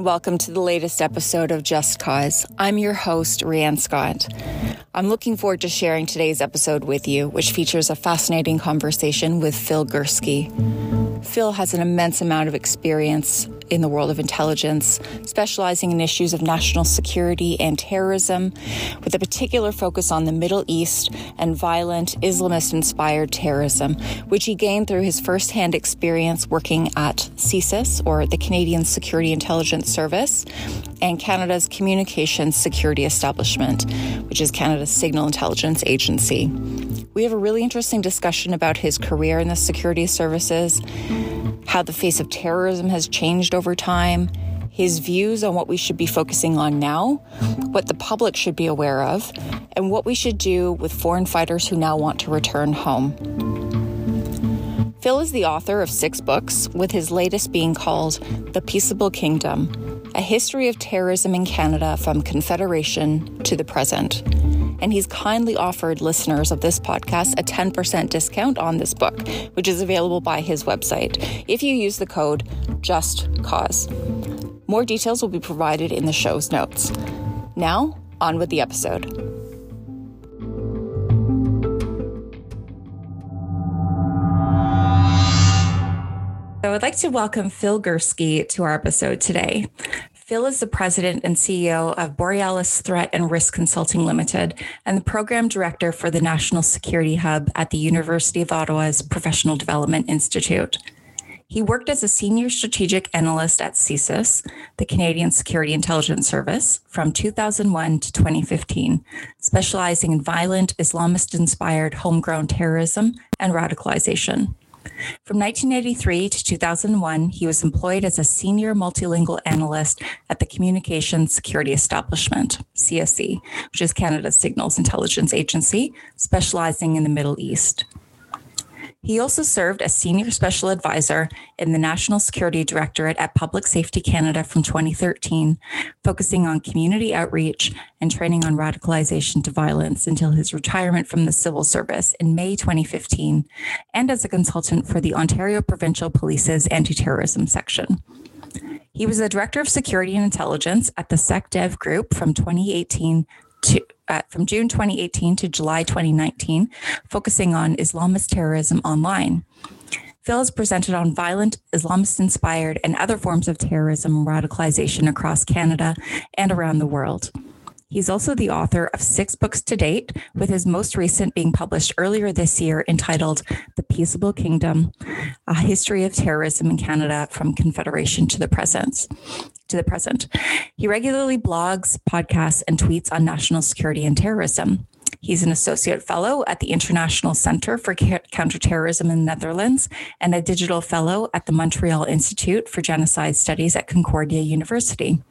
And welcome to the latest episode of Just Cause. I'm your host, Rianne Scott. I'm looking forward to sharing today's episode with you, which features a fascinating conversation with Phil Gurski. Phil has an immense amount of experience in the world of intelligence, specializing in issues of national security and terrorism, with a particular focus on the Middle East and violent Islamist inspired terrorism, which he gained through his firsthand experience working at CSIS, or the Canadian Security Intelligence Service, and Canada's Communications Security Establishment, which is Canada's signal intelligence agency. We have a really interesting discussion about his career in the security services, how the face of terrorism has changed over time, his views on what we should be focusing on now, what the public should be aware of, and what we should do with foreign fighters who now want to return home. Phil is the author of six books, with his latest being called The Peaceable Kingdom A History of Terrorism in Canada from Confederation to the Present. And he's kindly offered listeners of this podcast a 10% discount on this book, which is available by his website if you use the code JUSTCAUSE. More details will be provided in the show's notes. Now, on with the episode. I would like to welcome Phil Gurski to our episode today. Phil is the president and CEO of Borealis Threat and Risk Consulting Limited and the program director for the National Security Hub at the University of Ottawa's Professional Development Institute. He worked as a senior strategic analyst at CSIS, the Canadian Security Intelligence Service, from 2001 to 2015, specializing in violent Islamist inspired homegrown terrorism and radicalization. From 1983 to 2001, he was employed as a senior multilingual analyst at the Communications Security Establishment, CSE, which is Canada's signals intelligence agency, specializing in the Middle East. He also served as Senior Special Advisor in the National Security Directorate at Public Safety Canada from 2013, focusing on community outreach and training on radicalization to violence until his retirement from the civil service in May 2015, and as a consultant for the Ontario Provincial Police's anti terrorism section. He was the Director of Security and Intelligence at the SecDev Group from 2018 to uh, from June 2018 to July 2019, focusing on Islamist terrorism online. Phil has presented on violent, Islamist inspired, and other forms of terrorism and radicalization across Canada and around the world. He's also the author of six books to date, with his most recent being published earlier this year entitled The Peaceable Kingdom A History of Terrorism in Canada from Confederation to the Present. To the present. He regularly blogs, podcasts, and tweets on national security and terrorism. He's an associate fellow at the International Center for Counterterrorism in the Netherlands and a digital fellow at the Montreal Institute for Genocide Studies at Concordia University.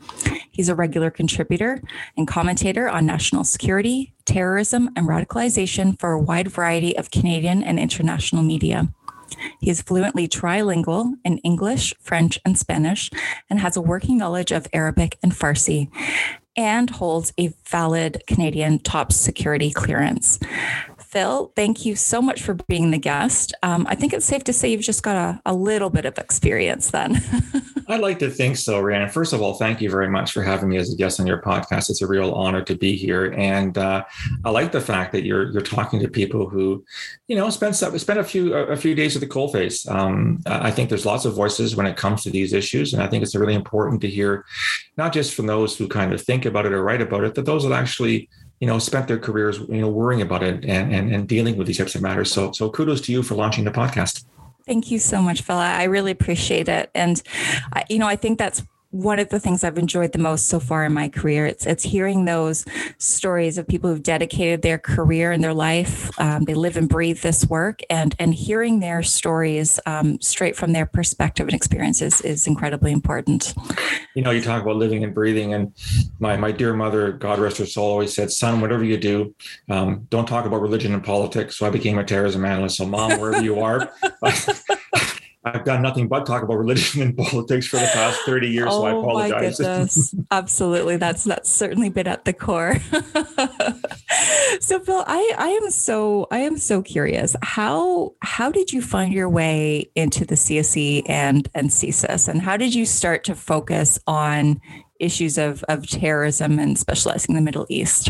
He's a regular contributor and commentator on national security, terrorism, and radicalization for a wide variety of Canadian and international media. He is fluently trilingual in English, French, and Spanish, and has a working knowledge of Arabic and Farsi and holds a valid Canadian top security clearance. Phil, thank you so much for being the guest. Um, I think it's safe to say you've just got a, a little bit of experience then. I'd like to think so, Ryan. First of all, thank you very much for having me as a guest on your podcast. It's a real honor to be here, and uh, I like the fact that you're you're talking to people who, you know, spend spend a few a few days at the coalface. Um, I think there's lots of voices when it comes to these issues, and I think it's really important to hear, not just from those who kind of think about it or write about it, but those that actually you know spent their careers you know worrying about it and, and and dealing with these types of matters so so kudos to you for launching the podcast Thank you so much, Phil. I really appreciate it. And, you know, I think that's one of the things I've enjoyed the most so far in my career. It's it's hearing those stories of people who've dedicated their career and their life. Um, they live and breathe this work, and and hearing their stories um, straight from their perspective and experiences is incredibly important. You know, you talk about living and breathing, and my my dear mother, God rest her soul, always said, "Son, whatever you do, um, don't talk about religion and politics." So I became a terrorism analyst. So, mom, wherever you are. I've done nothing but talk about religion and politics for the past 30 years, oh, so I oh apologize. My goodness. Absolutely. That's that's certainly been at the core. so Phil, I, I am so I am so curious. How how did you find your way into the CSE and and CSIS, and how did you start to focus on issues of of terrorism and specializing in the Middle East?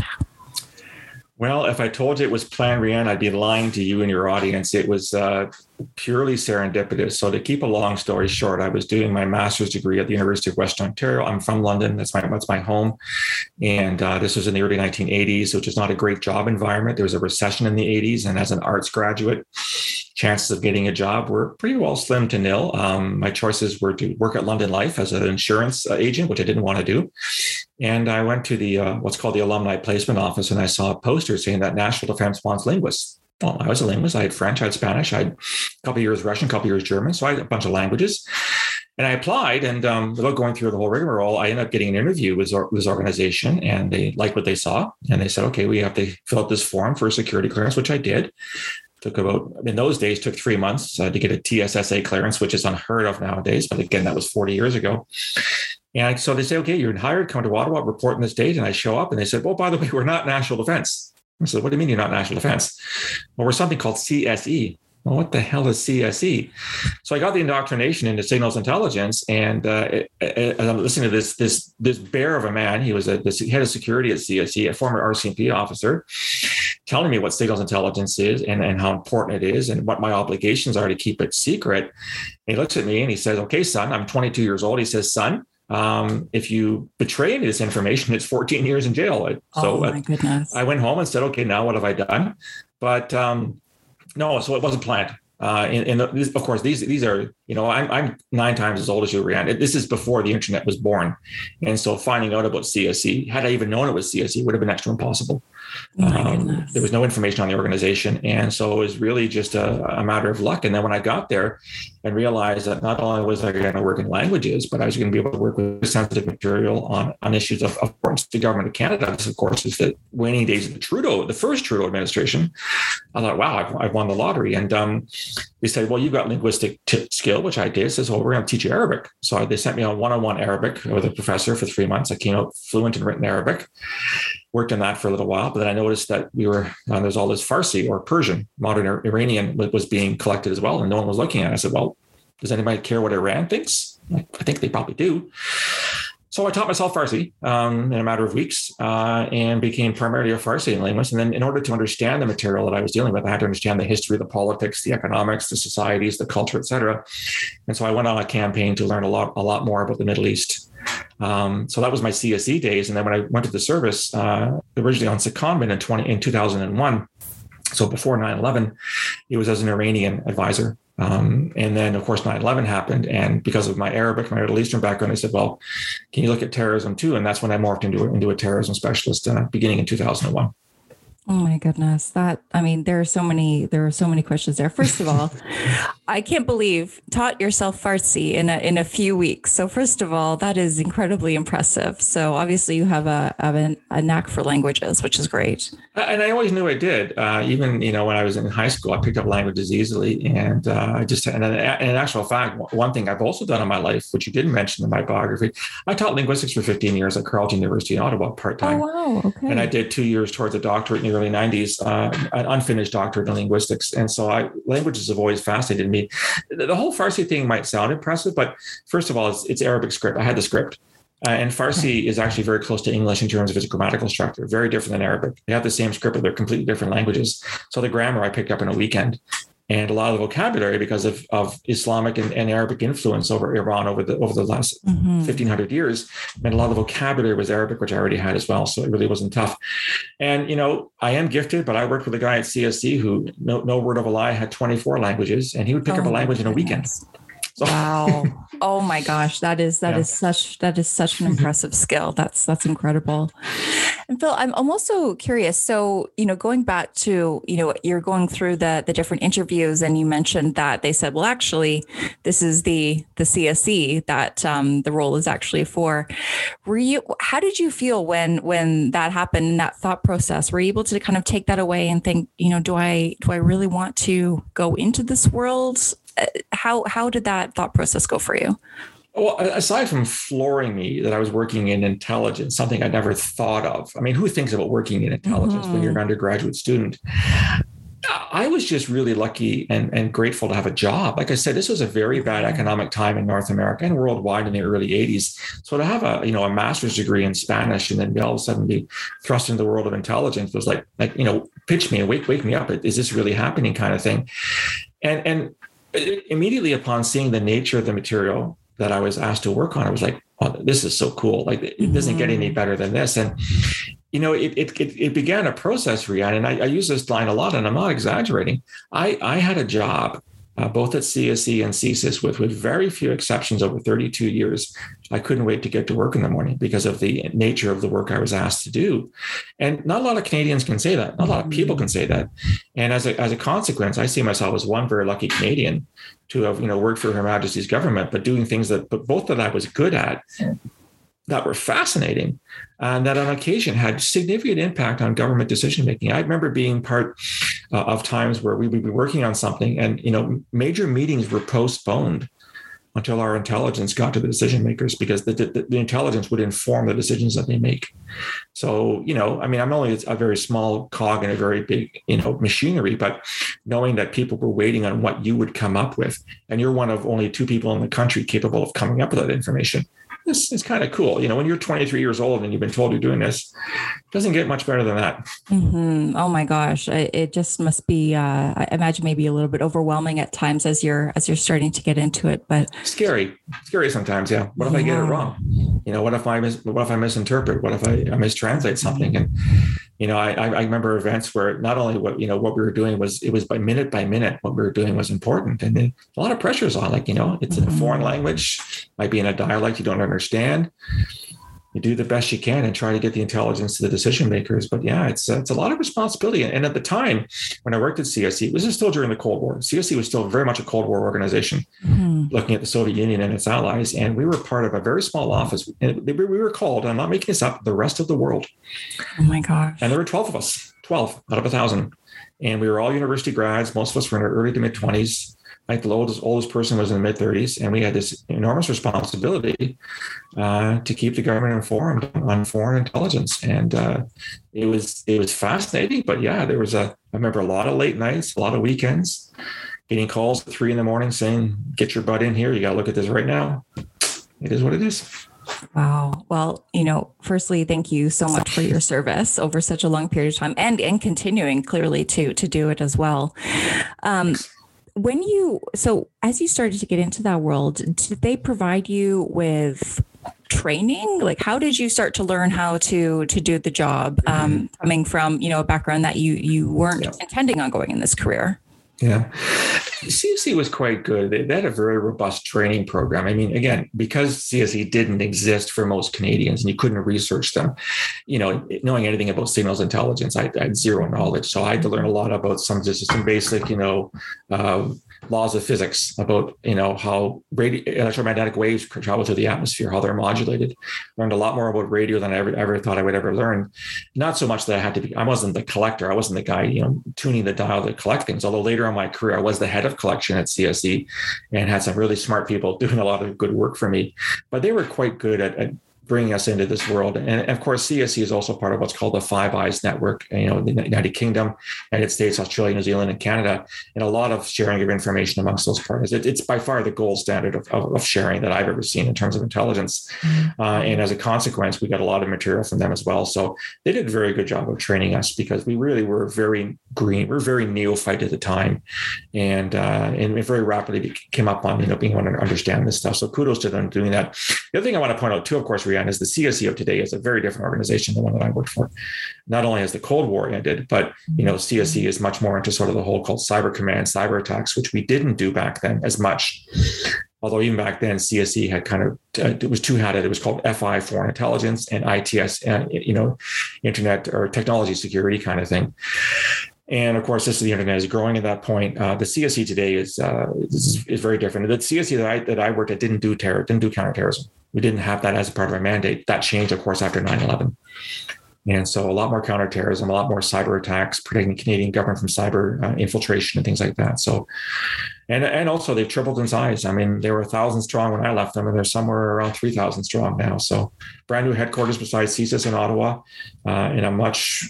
Well, if I told you it was Plan Rian, I'd be lying to you and your audience. It was uh, purely serendipitous. So, to keep a long story short, I was doing my master's degree at the University of Western Ontario. I'm from London. That's my that's my home, and uh, this was in the early 1980s, which is not a great job environment. There was a recession in the 80s, and as an arts graduate, chances of getting a job were pretty well slim to nil. Um, my choices were to work at London Life as an insurance uh, agent, which I didn't want to do. And I went to the uh, what's called the alumni placement office, and I saw a poster saying that National Defense wants linguists. Well, I was a linguist. I had French, I had Spanish, I had a couple years Russian, a couple years German, so I had a bunch of languages. And I applied, and um, without going through the whole rigmarole, I ended up getting an interview with this organization, and they liked what they saw, and they said, "Okay, we have to fill out this form for a security clearance," which I did took about in those days took three months uh, to get a TSSA clearance, which is unheard of nowadays. But again, that was 40 years ago. And so they say, okay, you're hired, come to Ottawa, report in this date. And I show up and they said, well, by the way, we're not national defense. I said, what do you mean you're not national defense? Well, we're something called CSE. Well, what the hell is CSE? So I got the indoctrination into signals intelligence, and uh, as I'm listening to this this this bear of a man, he was a the head of security at CSE, a former RCMP officer, telling me what signals intelligence is and, and how important it is, and what my obligations are to keep it secret. And he looks at me and he says, "Okay, son, I'm 22 years old." He says, "Son, um, if you betray any of this information, it's 14 years in jail. So oh my goodness. I went home and said, okay, now what have I done? But um, no, so it wasn't planned. Uh, and, and the, of course, these these are you know I'm I'm nine times as old as you, Rian. This is before the internet was born, and so finding out about CSE, had I even known it was CSE, would have been next to impossible. Oh um, there was no information on the organization, and so it was really just a, a matter of luck. And then when I got there, and realized that not only was I going to work in languages, but I was going to be able to work with sensitive material on, on issues of, of importance to the government of Canada. This, of course, is the waning days of the Trudeau, the first Trudeau administration. I thought, wow, I've, I've won the lottery. And um, they said, well, you've got linguistic t- skill, which I did. Says, well, we're going to teach you Arabic. So they sent me on one-on-one Arabic with a professor for three months. I came out fluent in written Arabic worked on that for a little while, but then I noticed that we were uh, there's all this Farsi or Persian, modern Iranian was being collected as well, and no one was looking at. it. I said, "Well, does anybody care what Iran thinks?" I think they probably do. So I taught myself Farsi um, in a matter of weeks uh, and became primarily a Farsi linguist. And then, in order to understand the material that I was dealing with, I had to understand the history, the politics, the economics, the societies, the culture, etc. And so I went on a campaign to learn a lot, a lot more about the Middle East um, so that was my CSE days. And then when I went to the service, uh, originally on secondment in 20, in 2001, so before 9-11, it was as an Iranian advisor. Um, and then, of course, 9 11 happened. And because of my Arabic, my Middle Eastern background, I said, well, can you look at terrorism too? And that's when I morphed into, into a terrorism specialist uh, beginning in 2001. Oh my goodness. That I mean there are so many there are so many questions there. First of all, I can't believe taught yourself Farsi in a in a few weeks. So first of all, that is incredibly impressive. So obviously you have a have a, a knack for languages, which is great. And I always knew I did. Uh, even you know when I was in high school, I picked up languages easily, and uh, I just and in actual fact, one thing I've also done in my life, which you didn't mention in my biography, I taught linguistics for 15 years at Carleton University in Ottawa part time. Oh wow! Okay. And I did two years towards a doctorate in the early 90s, uh, an unfinished doctorate in linguistics. And so I, languages have always fascinated me. The whole Farsi thing might sound impressive, but first of all, it's, it's Arabic script. I had the script. Uh, and Farsi is actually very close to English in terms of its grammatical structure, very different than Arabic. They have the same script, but they're completely different languages. So the grammar I picked up in a weekend and a lot of the vocabulary because of, of Islamic and, and Arabic influence over Iran over the over the last mm-hmm. 1500 years. And a lot of the vocabulary was Arabic, which I already had as well. So it really wasn't tough. And, you know, I am gifted, but I worked with a guy at CSE who, no, no word of a lie, had 24 languages and he would pick oh, up a language in a weekend. So. Wow. Oh my gosh. That is, that yeah. is such, that is such an impressive skill. That's, that's incredible. And Phil, I'm, I'm also curious. So, you know, going back to, you know, you're going through the, the different interviews and you mentioned that they said, well, actually, this is the, the CSE that um, the role is actually for. Were you, how did you feel when, when that happened that thought process? Were you able to kind of take that away and think, you know, do I, do I really want to go into this world? How how did that thought process go for you? Well, aside from flooring me that I was working in intelligence, something I never thought of. I mean, who thinks about working in intelligence mm-hmm. when you're an mm-hmm. undergraduate student? I was just really lucky and, and grateful to have a job. Like I said, this was a very bad economic time in North America and worldwide in the early 80s. So to have a, you know, a master's degree in Spanish and then all of a sudden be thrust into the world of intelligence was like, like, you know, pitch me and wake, wake me up. Is this really happening kind of thing? And, and immediately upon seeing the nature of the material that I was asked to work on, I was like, oh, this is so cool. Like it doesn't get any mm-hmm. better than this. And you know, it, it, it, began a process, Rian, and I, I, use this line a lot, and I'm not exaggerating. I, I had a job uh, both at CSE and CSIS with, with very few exceptions over 32 years. I couldn't wait to get to work in the morning because of the nature of the work I was asked to do. And not a lot of Canadians can say that. Not a lot of people can say that. And as a, as a consequence, I see myself as one very lucky Canadian to have, you know, worked for Her Majesty's government, but doing things that, but both of that I was good at that were fascinating and that on occasion had significant impact on government decision making. I remember being part uh, of times where we would be working on something and you know major meetings were postponed until our intelligence got to the decision makers because the, the, the, intelligence would inform the decisions that they make. So, you know, I mean, I'm only a very small cog in a very big, you know, machinery, but knowing that people were waiting on what you would come up with, and you're one of only two people in the country capable of coming up with that information, this is kind of cool. You know, when you're 23 years old and you've been told you're doing this, doesn't get much better than that. Mm-hmm. Oh my gosh, it just must be. Uh, I imagine maybe a little bit overwhelming at times as you're as you're starting to get into it, but scary, scary sometimes. Yeah. What if yeah. I get it wrong? You know, what if I mis- what if I misinterpret? What if I, I mistranslate something? And you know, I, I remember events where not only what you know what we were doing was it was by minute by minute what we were doing was important, and then a lot of pressures on. Like you know, it's mm-hmm. in a foreign language, might be in a dialect you don't understand. You do the best you can and try to get the intelligence to the decision makers. But yeah, it's it's a lot of responsibility. And at the time when I worked at CSE, this is still during the Cold War. CSE was still very much a Cold War organization, mm-hmm. looking at the Soviet Union and its allies. And we were part of a very small office. And we were called, I'm not making this up, the rest of the world. Oh my gosh. And there were 12 of us, 12 out of a thousand. And we were all university grads. Most of us were in our early to mid 20s like the oldest oldest person was in the mid 30s, and we had this enormous responsibility uh, to keep the government informed on foreign intelligence. And uh, it was it was fascinating. But yeah, there was a I remember a lot of late nights, a lot of weekends, getting calls at three in the morning saying, "Get your butt in here! You got to look at this right now." It is what it is. Wow. Well, you know, firstly, thank you so much for your service over such a long period of time and and continuing clearly to to do it as well. Um, when you so as you started to get into that world did they provide you with training like how did you start to learn how to to do the job um, mm-hmm. coming from you know a background that you you weren't yeah. intending on going in this career yeah. CSE was quite good. They, had a very robust training program. I mean, again, because CSE didn't exist for most Canadians and you couldn't research them, you know, knowing anything about signals intelligence, I, I had zero knowledge. So I had to learn a lot about some just some basic, you know, uh, laws of physics about you know how radio, electromagnetic waves travel through the atmosphere, how they're modulated. Learned a lot more about radio than I ever ever thought I would ever learn. Not so much that I had to be. I wasn't the collector. I wasn't the guy you know tuning the dial to collect things. Although later in my career, I was the head of collection at CSE and had some really smart people doing a lot of good work for me. But they were quite good at, at bringing us into this world. And of course, CSE is also part of what's called the Five Eyes Network, you know, the United Kingdom, United States, Australia, New Zealand, and Canada, and a lot of sharing of information amongst those partners. It, it's by far the gold standard of, of, of, sharing that I've ever seen in terms of intelligence. Mm-hmm. Uh, and as a consequence, we got a lot of material from them as well. So they did a very good job of training us because we really were very green. We are very neophyte at the time, and uh, and very rapidly came up on you know being able to understand this stuff. So kudos to them doing that. The other thing I want to point out too, of course, Is the CSE of today is a very different organization than the one that I worked for. Not only has the Cold War ended, but you know CSE is much more into sort of the whole called cyber command, cyber attacks, which we didn't do back then as much. Although even back then, CSE had kind of uh, it was two-hatted. It was called FI, Foreign Intelligence, and ITS, you know, Internet or Technology Security kind of thing. And of course, this is the internet is growing at that point. Uh, the CSE today is, uh, is, is very different. The CSE that I that I worked at didn't do terror, didn't do counterterrorism. We didn't have that as a part of our mandate. That changed, of course, after 9-11. And so a lot more counterterrorism, a lot more cyber attacks, protecting the Canadian government from cyber uh, infiltration and things like that. So and and also they've tripled in size. I mean, they were a thousand strong when I left them, and they're somewhere around three thousand strong now. So, brand new headquarters besides CSIS in Ottawa, uh, in a much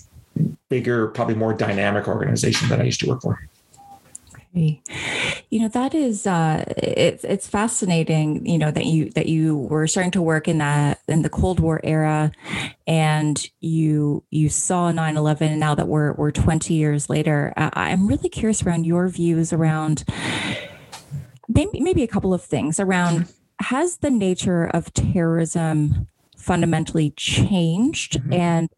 bigger, probably more dynamic organization that I used to work for. You know that is uh, it's it's fascinating. You know that you that you were starting to work in that in the Cold War era, and you you saw 9-11 and now that we're we're 20 years later I, i'm really curious around your views around maybe maybe a couple of things around has the nature of terrorism fundamentally changed mm-hmm. and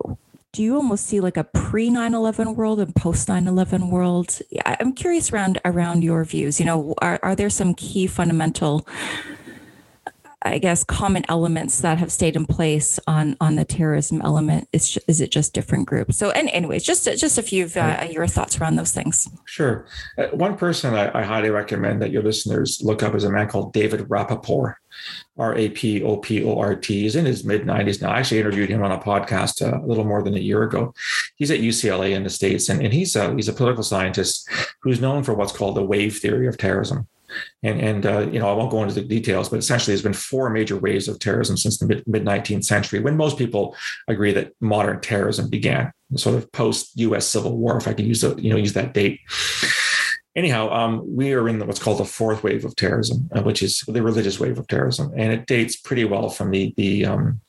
do you almost see like a pre 9-11 world and post 9-11 world? I'm curious around around your views. You know are, are there some key fundamental I guess common elements that have stayed in place on on the terrorism element? Is is it just different groups? So, and anyways, just just a few of uh, your thoughts around those things. Sure. Uh, one person I, I, highly recommend that your listeners look up is a man called David Rapoport. R A P O P O R T. He's in his mid 90s now. I actually interviewed him on a podcast uh, a little more than a year ago. He's at UCLA in the States, and, and he's, a, he's a political scientist who's known for what's called the wave theory of terrorism. And, and uh, you know, I won't go into the details, but essentially, there's been four major waves of terrorism since the mid 19th century, when most people agree that modern terrorism began, sort of post U.S. Civil War, if I can use the, you know use that date anyhow, um, we are in what's called the fourth wave of terrorism, uh, which is the religious wave of terrorism, and it dates pretty well from the the um,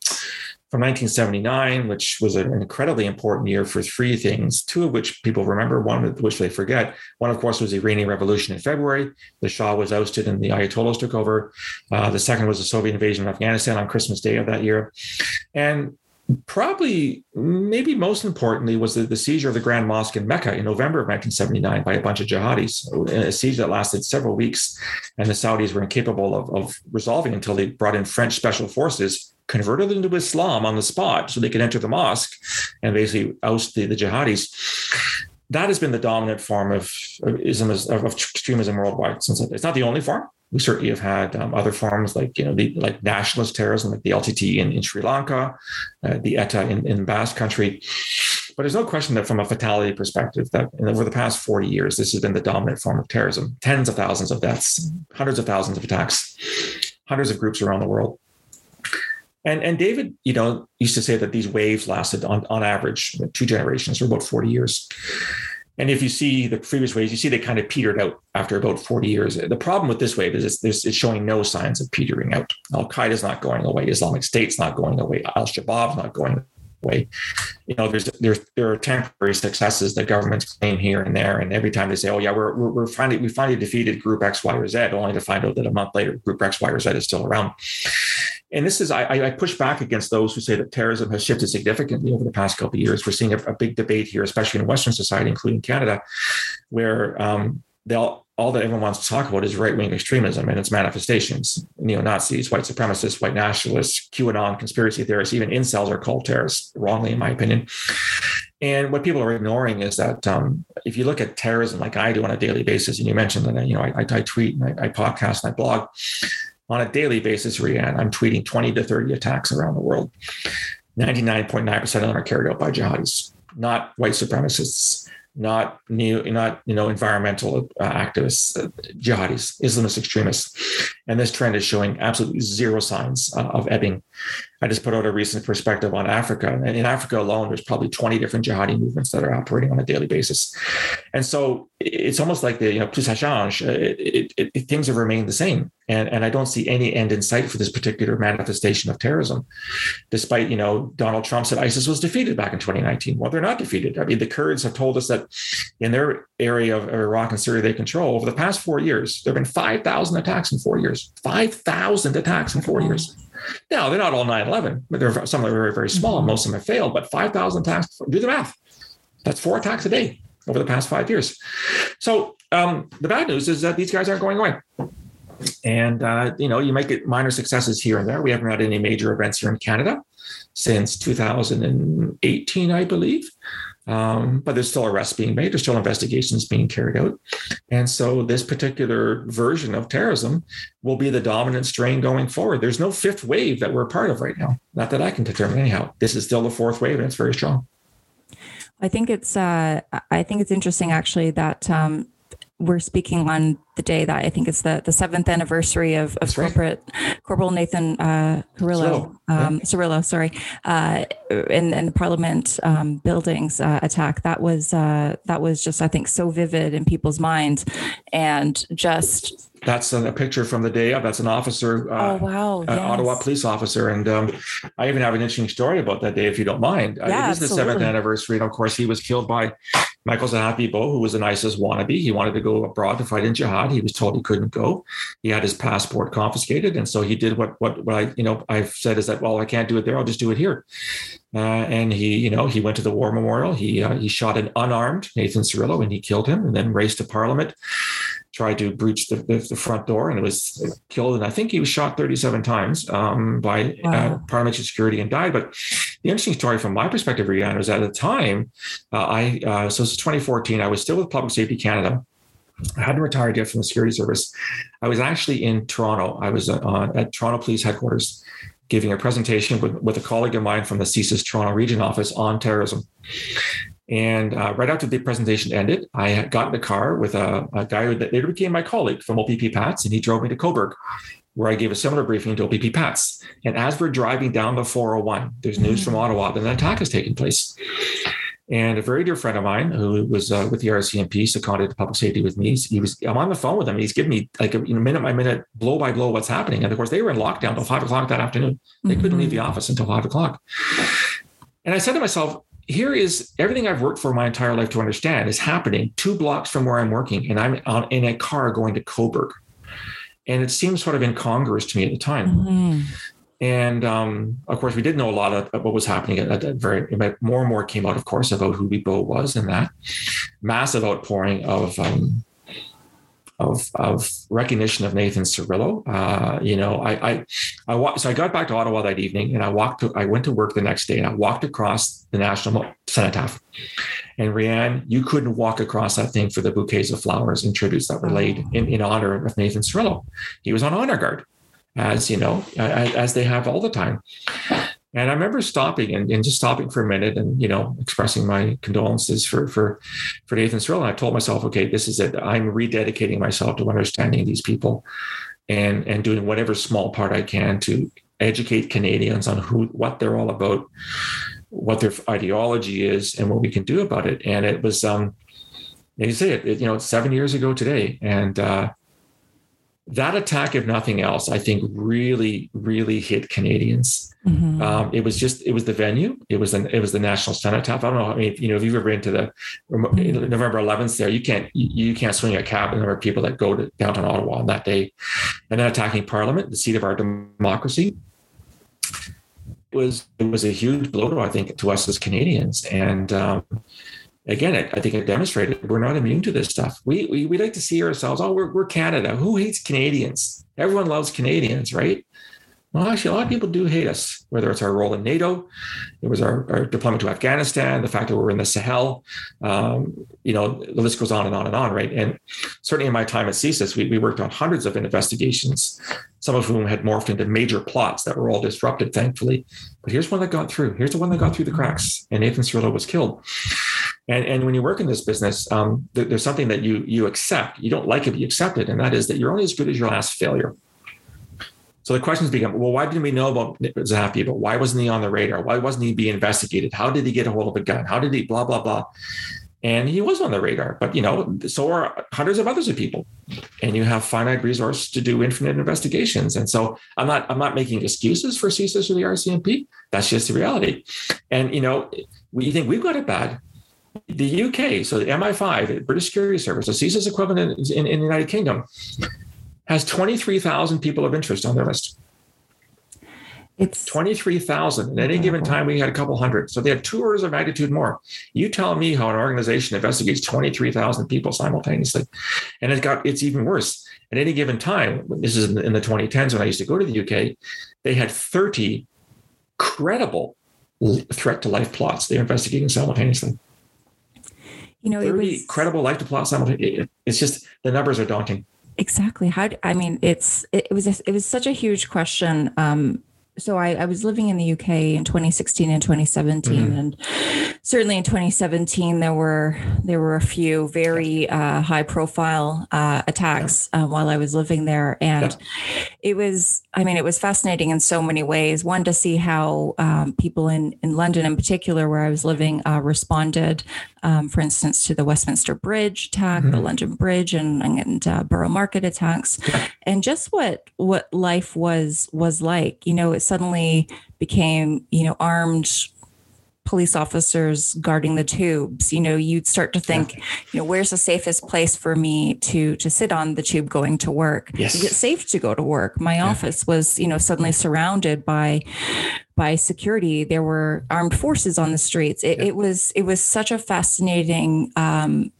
from 1979, which was an incredibly important year for three things, two of which people remember, one of which they forget. One, of course, was the Iranian Revolution in February. The Shah was ousted and the Ayatollahs took over. Uh, the second was the Soviet invasion of Afghanistan on Christmas Day of that year. And probably, maybe most importantly, was the, the, seizure of the Grand Mosque in Mecca in November of 1979 by a bunch of jihadis, a siege that lasted several weeks. And the Saudis were incapable of, of resolving until they brought in French special forces, converted them to Islam on the spot so they could enter the mosque and basically oust the, the jihadis. That has been the dominant form of, of, of extremism worldwide since it's not the only form we certainly have had um, other forms like you know the like nationalist terrorism, like the LTT in, in Sri Lanka, uh, the ETA in, in Basque Country. But there's no question that from a fatality perspective, that over the past 40 years, this has been the dominant form of terrorism. Tens of thousands of deaths, hundreds of thousands of attacks, hundreds of groups around the world. And and David, you know, used to say that these waves lasted on, on average two generations or about 40 years. And if you see the previous waves, you see they kind of petered out after about 40 years. The problem with this wave is it's, it's showing no signs of petering out. Al Qaeda is not going away. Islamic State's not going away. Al Shabaab's not going away. You know, there's there's there are temporary successes that governments claim here and there, and every time they say, "Oh yeah, we're we're, we're finally we finally defeated Group X, Y, or Z," only to find out that a month later, Group X, Y, or Z is still around. And this is I, I push back against those who say that terrorism has shifted significantly over the past couple of years. We're seeing a, a big debate here, especially in Western society, including Canada, where um, they'll all that everyone wants to talk about is right wing extremism and its manifestations. Neo Nazis, white supremacists, white nationalists, QAnon, conspiracy theorists, even incels are called terrorists, wrongly, in my opinion. And what people are ignoring is that um, if you look at terrorism like I do on a daily basis, and you mentioned that you know I, I tweet and I, I podcast and I blog on a daily basis, Rianne, I'm tweeting 20 to 30 attacks around the world. 99.9% of them are carried out by jihadis, not white supremacists, not new, not you know environmental uh, activists, uh, jihadis, Islamist extremists, and this trend is showing absolutely zero signs uh, of ebbing. I just put out a recent perspective on Africa, and in Africa alone, there's probably 20 different jihadi movements that are operating on a daily basis, and so it's almost like the you know plus ça change. Uh, it, it, it, things have remained the same, and and I don't see any end in sight for this particular manifestation of terrorism, despite you know Donald Trump said ISIS was defeated back in 2019. Well, they're not defeated. I mean, the Kurds have told us that in their area of Iraq and Syria they control over the past four years, there have been 5,000 attacks in four years. 5,000 attacks in four years. Now, they're not all 9 11, but there are some that are very, very small. Mm-hmm. Most of them have failed, but 5,000 attacks, do the math. That's four attacks a day over the past five years. So um, the bad news is that these guys aren't going away. And, uh, you know, you might get minor successes here and there. We haven't had any major events here in Canada since 2018, I believe. Um, but there's still arrests being made, there's still investigations being carried out. And so this particular version of terrorism will be the dominant strain going forward. There's no fifth wave that we're a part of right now. Not that I can determine anyhow. This is still the fourth wave and it's very strong. I think it's uh, I think it's interesting actually that um, we're speaking on the day that I think it's the, the seventh anniversary of, of corporate right. Corporal Nathan uh, Cirillo, um, yeah. Cirillo, sorry, uh, in, in the Parliament um, buildings uh, attack. That was uh, that was just I think so vivid in people's minds, and just that's a, picture from the day of. That's an officer. Uh, oh wow! An yes. Ottawa police officer, and um, I even have an interesting story about that day, if you don't mind. Yeah, uh, it is the seventh anniversary, and of course, he was killed by Michael Zehaf-Bibeau, who was an ISIS wannabe. He wanted to go abroad to fight in jihad. He was told he couldn't go. He had his passport confiscated, and so he did what what what I you know I've said is that well I can't do it there. I'll just do it here. Uh, and he you know he went to the war memorial. He uh, he shot an unarmed Nathan Cirillo, and he killed him, and then raced to Parliament tried to breach the, the, front door and was killed. And I think he was shot 37 times um, by uh, wow. uh, parliamentary security and died. But the interesting story from my perspective, Rianne, was at the time, uh, I uh, so it's 2014, I was still with Public Safety Canada. I hadn't retired yet from the security service. I was actually in Toronto. I was uh, at Toronto Police Headquarters giving a presentation with, with a colleague of mine from the CSIS Toronto Region Office on terrorism. And uh, right after the presentation ended, I got in the car with a, a guy that later became my colleague from OPP PATS, and he drove me to Cobourg, where I gave a similar briefing to OPP PATS. And as we're driving down the 401, there's news mm-hmm. from Ottawa that an attack has taken place. And a very dear friend of mine who was uh, with the RCMP, seconded to public safety with me, he was, I'm on the phone with him. He's giving me like a you know, minute by minute, blow by blow, what's happening. And of course, they were in lockdown until five o'clock that afternoon. They mm-hmm. couldn't leave the office until five o'clock. And I said to myself, here is everything I've worked for my entire life to understand is happening two blocks from where I'm working, and I'm on, in a car going to Cobourg, And it seems sort of incongruous to me at the time. Mm-hmm. And um, of course, we did know a lot of what was happening at that very. But more and more came out, of course, about who Bibeau was and that massive outpouring of um, of, of recognition of Nathan Cirillo. Uh, you know, I, I, I wa- so I got back to Ottawa that evening and I walked to, I went to work the next day and I walked across the National Cenotaph. And Rianne, you couldn't walk across that thing for the bouquets of flowers and tributes that were laid in, in honor of Nathan Cirillo. He was on honor guard, as you know, as, as they have all the time. And I remember stopping and, and, just stopping for a minute and, you know, expressing my condolences for for for Nathan Cirillo. And I told myself, okay, this is it. I'm rededicating myself to understanding these people and and doing whatever small part I can to educate Canadians on who what they're all about, what their ideology is, and what we can do about it. And it was um you say it, it you know, seven years ago today. And uh that attack, if nothing else, I think really, really hit Canadians. Mm-hmm. Um, it was just, it was the venue. It was an, it was the National Cenotaph. I don't know. I mean, you know, if you've ever been to the mm-hmm. November 11th there, you can't, you, can't swing a cab. The number of people that go to downtown Ottawa on that day, and then attacking Parliament, the seat of our democracy. It was it was a huge blow, to I think, to us as Canadians, and um, again, I, I, think it demonstrated we're not immune to this stuff. We, we, we like to see ourselves, oh, we're, we're Canada. Who hates Canadians? Everyone loves Canadians, right? Well, actually, a lot of people do hate us, whether it's our role in NATO, it was our, our deployment to Afghanistan, the fact that we're in the Sahel, um, you know, the list goes on and on and on, right? And certainly in my time at CSIS, we, we worked on hundreds of investigations, some of whom had morphed into major plots that were all disrupted, thankfully. But here's one that got through. Here's the one that got through the cracks, and Nathan Cirillo was killed. And, and when you work in this business, um, th- there's something that you you accept. You don't like it, but you accept it, and that is that you're only as good as your last failure. So the questions become, well, why didn't we know about Zehaf? But why wasn't he on the radar? Why wasn't he being investigated? How did he get a hold of a gun? How did he blah blah blah? And he was on the radar, but you know, so are hundreds of others of people, and you have finite resource to do infinite investigations. And so I'm not I'm not making excuses for CSIS or the RCMP. That's just the reality. And you know, we think we've got it bad the UK, so the MI5, the British Security Service, the CSIS equivalent in, in, in the United Kingdom, has 23,000 people of interest on their list. It's 23,000. At any given time, we had a couple hundred. So they had two orders of magnitude more. You tell me how an organization investigates 23,000 people simultaneously. And it got, it's even worse. At any given time, this is in the 2010s when I used to go to the UK, they had 30 credible threat to life plots they're investigating simultaneously you know, it was credible life to plot simultaneously. It's just the numbers are daunting. Exactly. How I mean, it's it, it was a, it was such a huge question. Um, so I, I, was living in the UK in 2016 and 2017, mm-hmm. and certainly in 2017 there were there were a few very uh, high profile uh, attacks uh, while I was living there, and yeah. it was I mean it was fascinating in so many ways. One to see how um, people in in London in particular, where I was living, uh, responded. Um, for instance, to the Westminster Bridge attack, mm-hmm. the London Bridge, and, and uh, Borough Market attacks, yeah. and just what what life was was like. You know, suddenly became, you know, armed police officers guarding the tubes you know you'd start to think you know where's the safest place for me to to sit on the tube going to work yes. is it safe to go to work my yeah. office was you know suddenly surrounded by by security there were armed forces on the streets it, yeah. it was it was such a fascinating um,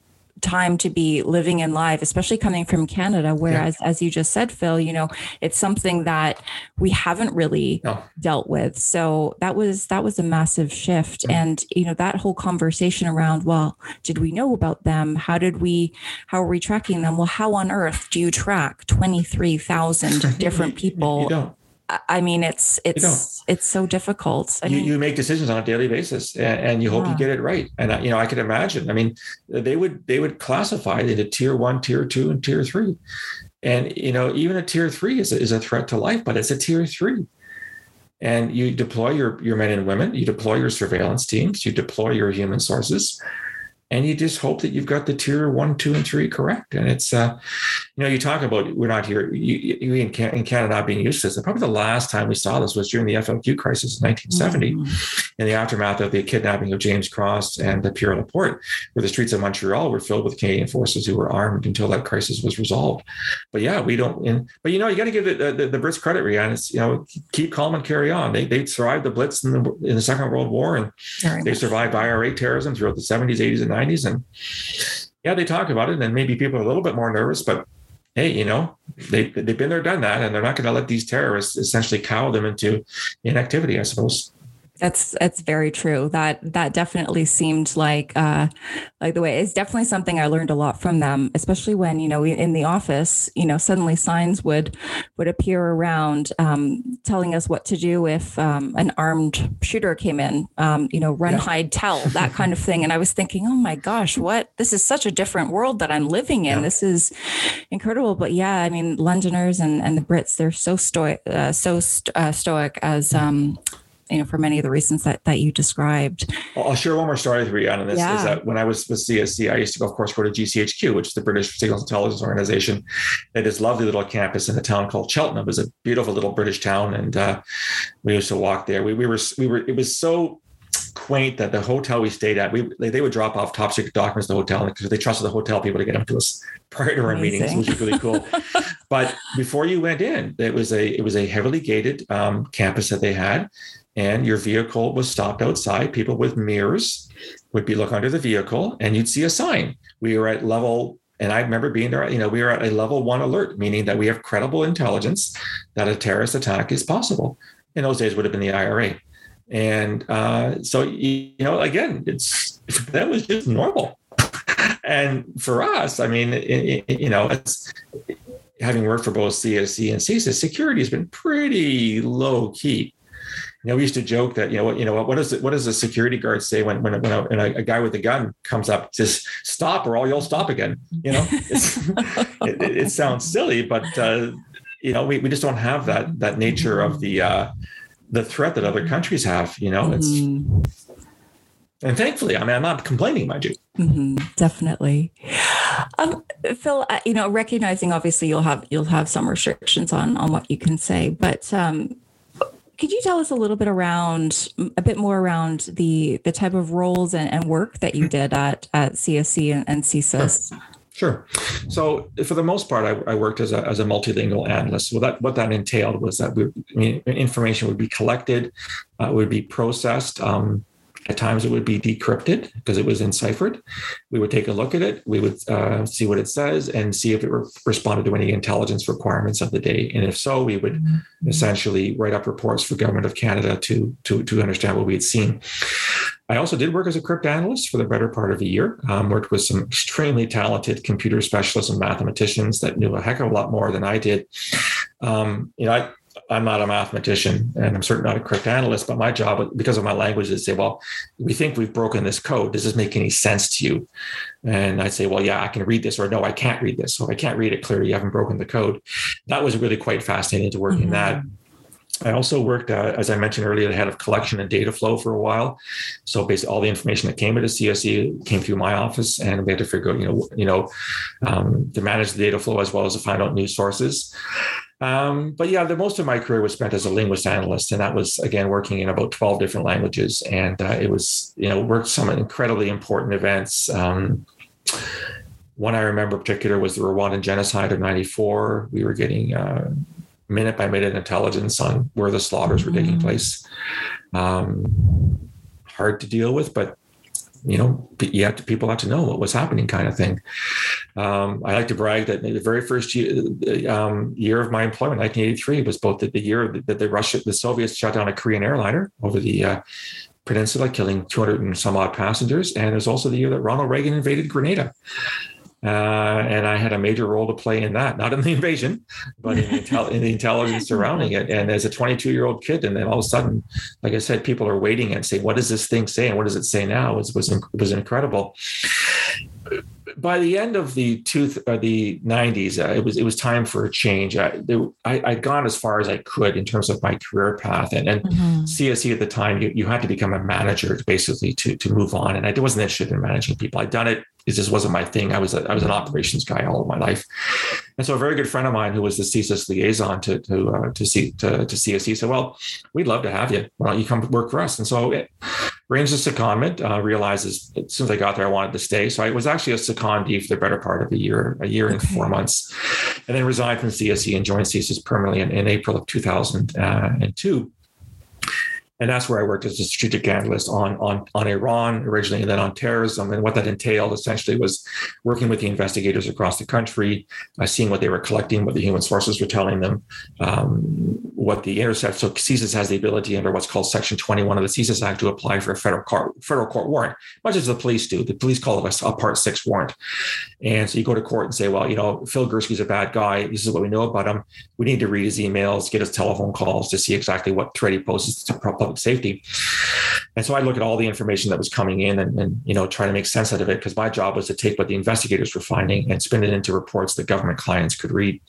time to be living in life, especially coming from Canada. Whereas, yeah. as you just said, Phil, you know, it's something that we haven't really no. dealt with. So that was that was a massive shift. Mm-hmm. And you know, that whole conversation around, well, did we know about them? How did we? How are we tracking them? Well, how on earth do you track twenty three thousand different people? I mean, it's it's it's so difficult. I you, mean, you make decisions on a daily basis, and, and you hope yeah. you get it right. And you know, I can imagine. I mean, they would they would classify it into tier one, tier two, and tier three. And you know, even a tier three is a, is a threat to life, but it's a tier three. And you deploy your your men and women, you deploy your surveillance teams, you deploy your human sources, and you just hope that you've got the tier one, two, and three correct. And it's, uh, you know, you talk about we're not here you, you in, Canada not being used to this. Probably the last time we saw this was during the FLQ crisis in 1970, mm-hmm. in the aftermath of the kidnapping of James Cross and the Pierre Laporte, where the streets of Montreal were filled with Canadian forces who were armed until that crisis was resolved. But yeah, we don't. In, but you know, you got to give the, the, the Brits credit, Rianne. It's you know, keep calm and carry on. They they survived the Blitz in the in the Second World War, and Very they much. survived IRA terrorism throughout the 70s, 80s, and 90s. 90s. And yeah, they talk about it, and maybe people are a little bit more nervous, but hey, you know, they they've been there, done that, and they're not going to let these terrorists essentially cow them into inactivity, I suppose. That's that's very true. That that definitely seemed like uh, like the way it's definitely something I learned a lot from them, especially when you know in the office, you know, suddenly signs would would appear around um, telling us what to do if um, an armed shooter came in, um, you know, run, yeah. hide, tell, that kind of thing. And I was thinking, oh my gosh, what this is such a different world that I'm living in. Yeah. This is incredible. But yeah, I mean, Londoners and and the Brits, they're so stoic, uh, so st- uh, stoic as um, you know, for many of the reasons that, that you described. I'll share one more story with you on this. Yeah. Is that when I was with CSE, I used to, go, of course, go to GCHQ, which is the British Signals Intelligence Organization. They this lovely little campus in a town called Cheltenham. It was a beautiful little British town, and uh, we used to walk there. We, we were we were it was so quaint that the hotel we stayed at, we they would drop off top secret documents to the hotel because they trusted the hotel people to get them to us prior to our Amazing. meetings, which was really cool. but before you went in, it was a it was a heavily gated um, campus that they had and your vehicle was stopped outside. People with mirrors would be look under the vehicle and you'd see a sign. We were at level, and I remember being there, you know, we were at a level one alert, meaning that we have credible intelligence that a terrorist attack is possible. In those days would have been the IRA. And uh, so, you know, again, it's that was just normal. and for us, I mean, it, it, you know, it's having worked for both CSE and CSIS, security has been pretty low key you know, we used to joke that, you know, what, you know, what does what does a security guard say when when, when, a, when a, a, guy with a gun comes up, says stop or all you'll stop again. You know, it, it, sounds silly, but uh, you know, we, we just don't have that that nature of the uh, the threat that other countries have. You know, it's mm-hmm. and thankfully, I mean, I'm not complaining, mind you. Mm-hmm, definitely. Um, Phil, uh, you know, recognizing obviously you'll have you'll have some restrictions on on what you can say, but um, could you tell us a little bit around a bit more around the the type of roles and, and work that you did at at CSE and, and CSIS? Sure. So for the most part, I, I, worked as a, as a multilingual analyst. So that what that entailed was that we, I mean, information would be collected, uh, would be processed. Um, at times it would be decrypted because it was enciphered. We would take a look at it. We would uh, see what it says and see if it re- responded to any intelligence requirements of the day. And if so, we would mm-hmm. essentially write up reports for Government of Canada to, to, to understand what we had seen. I also did work as a cryptanalyst for the better part of a year. Um, worked with some extremely talented computer specialists and mathematicians that knew a heck of a lot more than I did. Um, you know, I, I'm not a mathematician and I'm certainly not a cryptanalyst, but my job, because of my language, is to say, well, we think we've broken this code. Does this make any sense to you? And I'd say, well, yeah, I can read this, or no, I can't read this. So if I can't read it clearly, you haven't broken the code. That was really quite fascinating to work mm-hmm. in that. I also worked, uh, as I mentioned earlier, the head of collection and data flow for a while. So basically, all the information that came into CSE came through my office, and we had to figure out, you know, you know, um, to manage the data flow as well as to find out new sources. Um, but yeah, the most of my career was spent as a linguist analyst, and that was again working in about twelve different languages, and uh, it was you know worked some incredibly important events. Um, one I remember in particular was the Rwandan genocide of '94. We were getting uh, minute by minute intelligence on where the slaughters were taking mm. place. Um, hard to deal with, but you know, you have to, people have to know what was happening, kind of thing. Um, I like to brag that the very first year, um, year of my employment, 1983, was both the, the year that the Russia, the Soviets shot down a Korean airliner over the uh, peninsula, killing 200 and some odd passengers, and it was also the year that Ronald Reagan invaded Grenada. Uh, and I had a major role to play in that, not in the invasion, but in the, intel- in the intelligence surrounding it. And as a 22 year old kid, and then all of a sudden, like I said, people are waiting and saying, "What does this thing say? And what does it say now?" It was was, was incredible by the end of the two uh, the 90s uh, it was it was time for a change I, there, I i'd gone as far as i could in terms of my career path and, and mm-hmm. CSE at the time you, you had to become a manager basically to to move on and i wasn't interested in managing people i'd done it it just wasn't my thing. I was a, i was an operations guy all of my life. And so a very good friend of mine who was the CSIS liaison to to uh, to, C, to to CSE said well we'd love to have you. Why don't you come work for us? And so it, arranged a secondment, uh, realizes as soon as I got there, I wanted to stay. So I was actually a secondee for the better part of a year, a year okay. and four months, and then resigned from CSE and joined CSIS permanently in, in April of 2002 and that's where I worked as a strategic analyst on on on Iran originally, and then on terrorism. And what that entailed essentially was working with the investigators across the country, uh, seeing what they were collecting, what the human sources were telling them, um, what the intercept. So CSIS has the ability under what's called Section 21 of the CSIS Act to apply for a federal court federal court warrant, much as the police do. The police call it a, a Part Six warrant, and so you go to court and say, well, you know, Phil Gurski's a bad guy. This is what we know about him. We need to read his emails, get his telephone calls to see exactly what threat he poses to public public safety. And so I look at all the information that was coming in and, and you know try to make sense out of it because my job was to take what the investigators were finding and spin it into reports that government clients could read.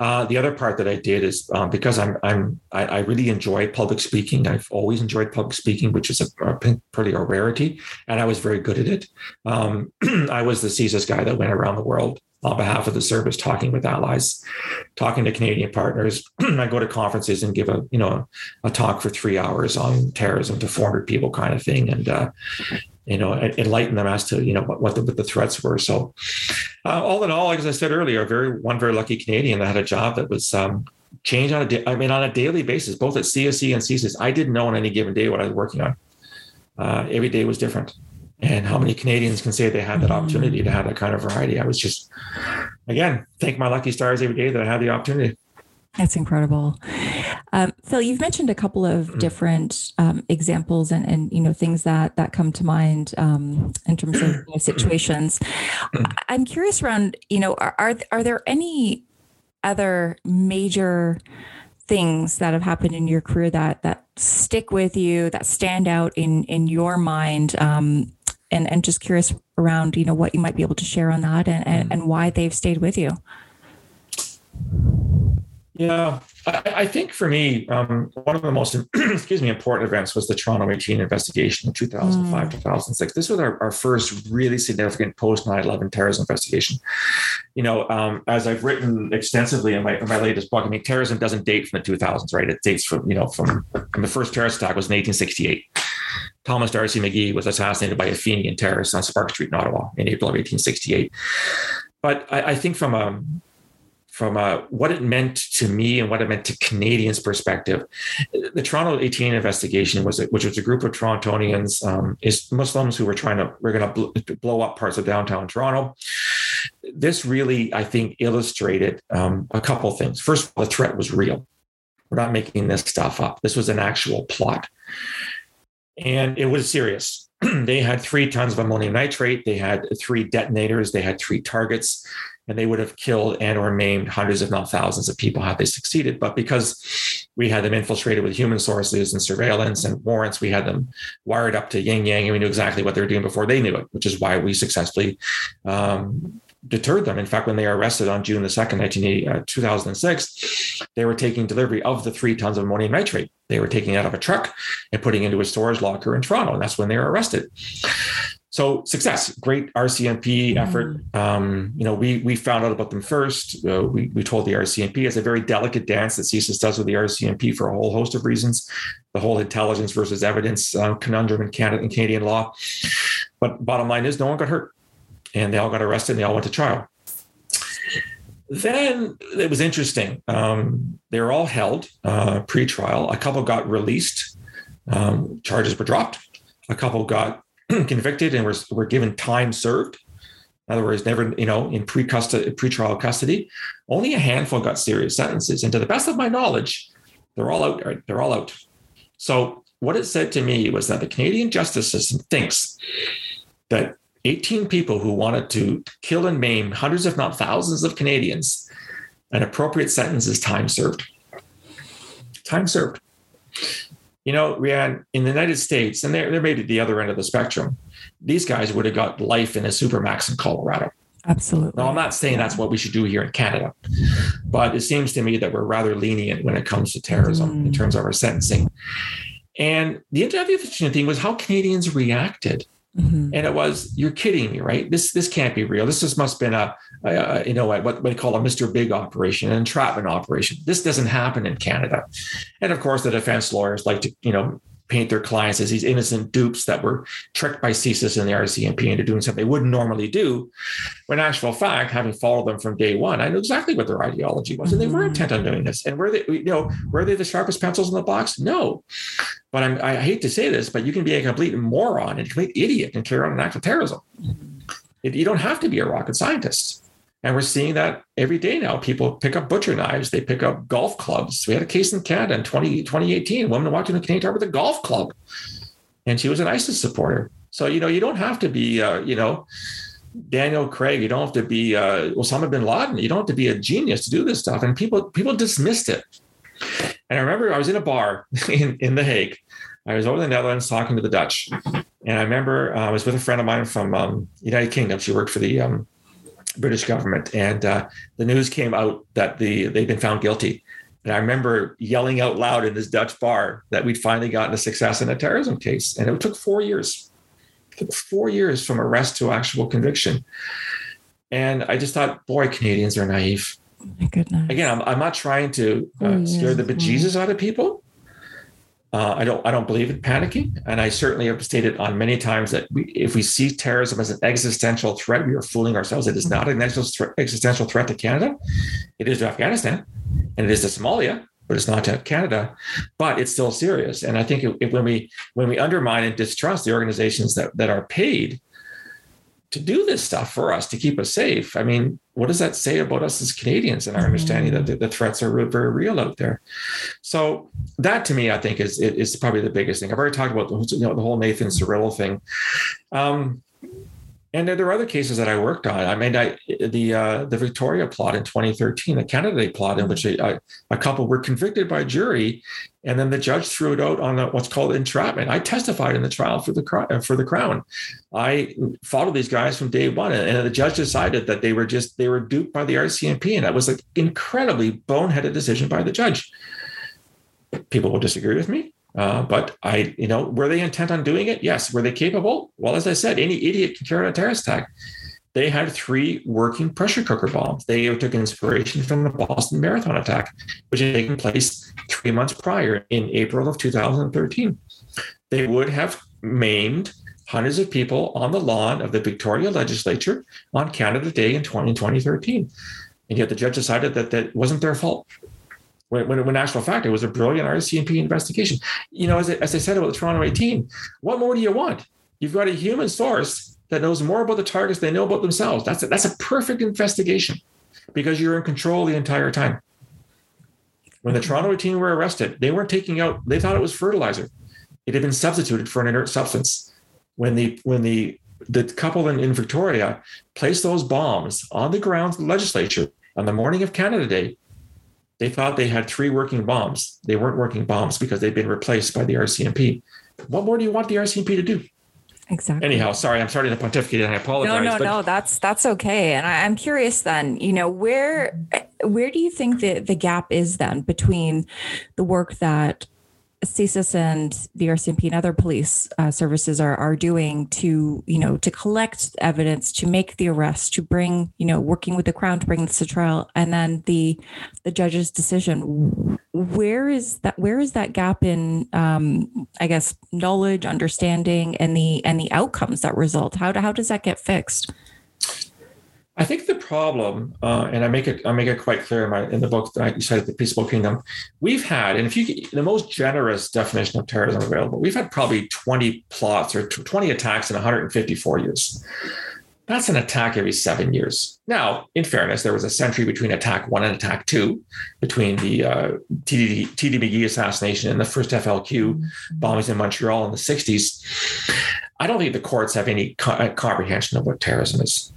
Uh, the other part that I did is um, because I'm I'm I, I, really enjoy public speaking. I've always enjoyed public speaking, which is a, a pretty a rarity, and I was very good at it. Um, I was the CSIS guy that went around the world on behalf of the service, talking with allies, talking to Canadian partners. I go to conferences and give a you know a talk for three hours on terrorism to 400 people, kind of thing, and uh, you know enlighten them as to you know what, the, what the threats were. So uh, all in all, as I said earlier, very one very lucky Canadian that had a job that was. Um, change on a I mean, on a daily basis, both at CSE and CSIS, I didn't know on any given day what I was working on. Uh, every day was different and how many Canadians can say they had that opportunity to have that kind of variety? I was just, again, thank my lucky stars every day that I had the opportunity. That's incredible. Um, Phil, you've mentioned a couple of mm-hmm. different um, examples and, and, you know, things that, that come to mind um, in terms of you know, situations. I'm curious around, you know, are, are, are there any other major things that have happened in your career that, that stick with you, that stand out in, in your mind um, and and just curious around you know what you might be able to share on that and and, and why they've stayed with you. Yeah I, I think for me um, one of the most excuse me important events was the toronto 18 investigation in 2005 mm. 2006 this was our, our first really significant post 9-11 terrorism investigation. You know um, as i've written extensively in my, in my latest book i mean terrorism doesn't date from the 2000s right? It dates from you know from, from the first terrorist attack was in 1868 Thomas D'Arcy McGee was assassinated by a Fenian terrorist on Sparks Street in Ottawa in April of 1868. But I, I think from a from a, what it meant to me and what it meant to Canadians' perspective. The Toronto 18 investigation was, which was a group of Torontonians, um, is Muslims who were trying to, we're going to blow up parts of downtown Toronto. This really, I think, illustrated um, a couple things. First of all, the threat was real. We're not making this stuff up. This was an actual plot and it was serious. they had three tons of ammonium nitrate. They had three detonators. They had three targets. and they would have killed and or maimed hundreds, if not thousands, of people had they succeeded. But because we had them infiltrated with human sources and surveillance and warrants, we had them wired up to yin yang, and we knew exactly what they were doing before they knew it, which is why we successfully um, deterred them. In fact, when they were arrested on June the 2nd, uh, 2006, they were taking delivery of the three tons of ammonium nitrate. They were taking it out of a truck and putting into a storage locker in Toronto. And that's when they were arrested. So success, great RCMP effort. Mm. Um, you know, we we found out about them first. Uh, we we told the RCMP it's a very delicate dance that CSIS does with the RCMP for a whole host of reasons. The whole intelligence versus evidence uh, conundrum in Canada and Canadian law. But bottom line is, no one got hurt, and they all got arrested. and They all went to trial. Then it was interesting. Um, they were all held uh, pre-trial. A couple got released. Um, charges were dropped. A couple got convicted and were, were given time served. In other words, never, you know, in pre-custody, pre-trial custody. Only a handful got serious sentences. And to the best of my knowledge, they're all out. They're all out. So what it said to me was that the Canadian justice system thinks that 18 people who wanted to kill and maim hundreds, if not thousands, of Canadians, an appropriate sentence is time served. Time served you know, Rianne, in the United States, and they're, they're maybe the other end of the spectrum, these guys would have got life in a supermax in Colorado. Absolutely. Now, I'm not saying that's what we should do here in Canada, but it seems to me that we're rather lenient when it comes to terrorism mm. in terms of our sentencing. And the interesting thing was how Canadians reacted Mm-hmm. And it was, you're kidding me, right? This this can't be real. This just must have been a, a, you know what what we call a Mr. Big operation, an entrapment operation. This doesn't happen in Canada. And of course, the defense lawyers like to you know paint their clients as these innocent dupes that were tricked by CSIS and the RCMP into doing something they wouldn't normally do. When actual fact, having followed them from day one, I knew exactly what their ideology was, and they were mm-hmm. intent on doing this. And were they, you know, were they the sharpest pencils in the box? No. But I'm, i hate to say this, but you can be a complete moron and a complete idiot and carry on an act of terrorism. It, you don't have to be a rocket scientist. And we're seeing that every day now. People pick up butcher knives, they pick up golf clubs. We had a case in Canada in 20, 2018. A woman walked in the Canadian Tire with a golf club, and she was an ISIS supporter. So, you know, you don't have to be, uh, you know, Daniel Craig. You don't have to be uh, Osama bin Laden. You don't have to be a genius to do this stuff. And people people dismissed it. And I remember I was in a bar in, in The Hague. I was over in the Netherlands talking to the Dutch. And I remember uh, I was with a friend of mine from um, United Kingdom. She worked for the um, British government, and uh, the news came out that the they'd been found guilty. And I remember yelling out loud in this Dutch bar that we'd finally gotten a success in a terrorism case, and it took four years. It took four years from arrest to actual conviction. And I just thought, boy, Canadians are naive. my goodness. Again, I'm, I'm not trying to uh, oh, scare the bejesus out of people, uh, I don't I don't believe in panicking, and I certainly have stated on many times that we, if we see terrorism as an existential threat, we are fooling ourselves. It is not an existential threat to Canada. It is to Afghanistan, and it is to Somalia, but it's not to Canada. But it's still serious, and I think if, if when we when we undermine and distrust the organizations that that are paid to do this stuff for us to keep us safe. I mean, what does that say about us as Canadians and our understanding that the, the threats are very real out there? So that to me, I think is is probably the biggest thing. I've already talked about the, you know, the whole Nathan Cirillo thing. Um, and there are other cases that I worked on. I mean, I, the uh, the Victoria plot in 2013, the Canada plot in which a, a, couple were convicted by jury, and then the judge threw it out on a, what's called entrapment. I testified in the trial for the uh, for the Crown. I followed these guys from day one, and the judge decided that they were just they were duped by the RCMP, and that was an incredibly boneheaded decision by the judge. People will disagree with me. Uh, but I, you know, were they intent on doing it? Yes. Were they capable? Well, as I said, any idiot can carry out a terrorist attack. They had three working pressure cooker bombs. They took inspiration from the Boston Marathon attack, which had taken place three months prior in April of 2013. They would have maimed hundreds of people on the lawn of the Victoria legislature on Canada Day in 2013. And yet the judge decided that that wasn't their fault. When, when, when actual fact, it was a brilliant RCMP investigation. You know, as I, as I said about the Toronto 18, what more do you want? You've got a human source that knows more about the targets than they know about themselves. That's a, that's a perfect investigation because you're in control the entire time. When the Toronto 18 were arrested, they weren't taking out, they thought it was fertilizer. It had been substituted for an inert substance. When the when the the couple in, in Victoria placed those bombs on the grounds of the legislature on the morning of Canada Day. They thought they had three working bombs. They weren't working bombs because they'd been replaced by the RCMP. What more do you want the RCMP to do? Exactly. Anyhow, sorry, I'm starting to pontificate and I apologize. No, no, but- no, that's that's okay. And I, I'm curious then, you know, where where do you think the the gap is then between the work that CSIS and the RCMP and other police uh, services are are doing to you know to collect evidence, to make the arrest, to bring you know working with the crown to bring this to trial, and then the the judge's decision. Where is that? Where is that gap in um, I guess knowledge, understanding, and the and the outcomes that result? How how does that get fixed? I think the problem, uh, and I make it I make it quite clear in, my, in the book that I cited, the Peaceable Kingdom. We've had, and if you the most generous definition of terrorism available, we've had probably 20 plots or 20 attacks in 154 years. That's an attack every seven years. Now, in fairness, there was a century between attack one and attack two, between the uh, TD, TD McGee assassination and the first FLQ mm-hmm. bombings in Montreal in the 60s. I don't think the courts have any co- comprehension of what terrorism is.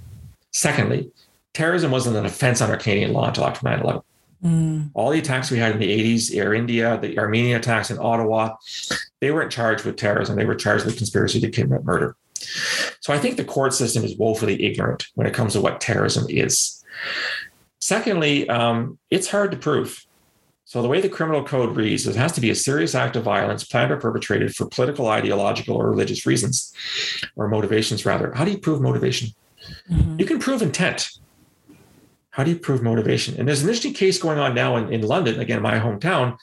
Secondly, terrorism wasn't an offense under Canadian law until after 9 11. Mm. All the attacks we had in the 80s, Air India, the Armenian attacks in Ottawa, they weren't charged with terrorism. They were charged with conspiracy to commit murder. So I think the court system is woefully ignorant when it comes to what terrorism is. Secondly, um, it's hard to prove. So the way the criminal code reads, it has to be a serious act of violence planned or perpetrated for political, ideological, or religious reasons, or motivations rather. How do you prove motivation? Mm-hmm. You can prove intent. How do you prove motivation? And there's an interesting case going on now in, in London, again, my hometown.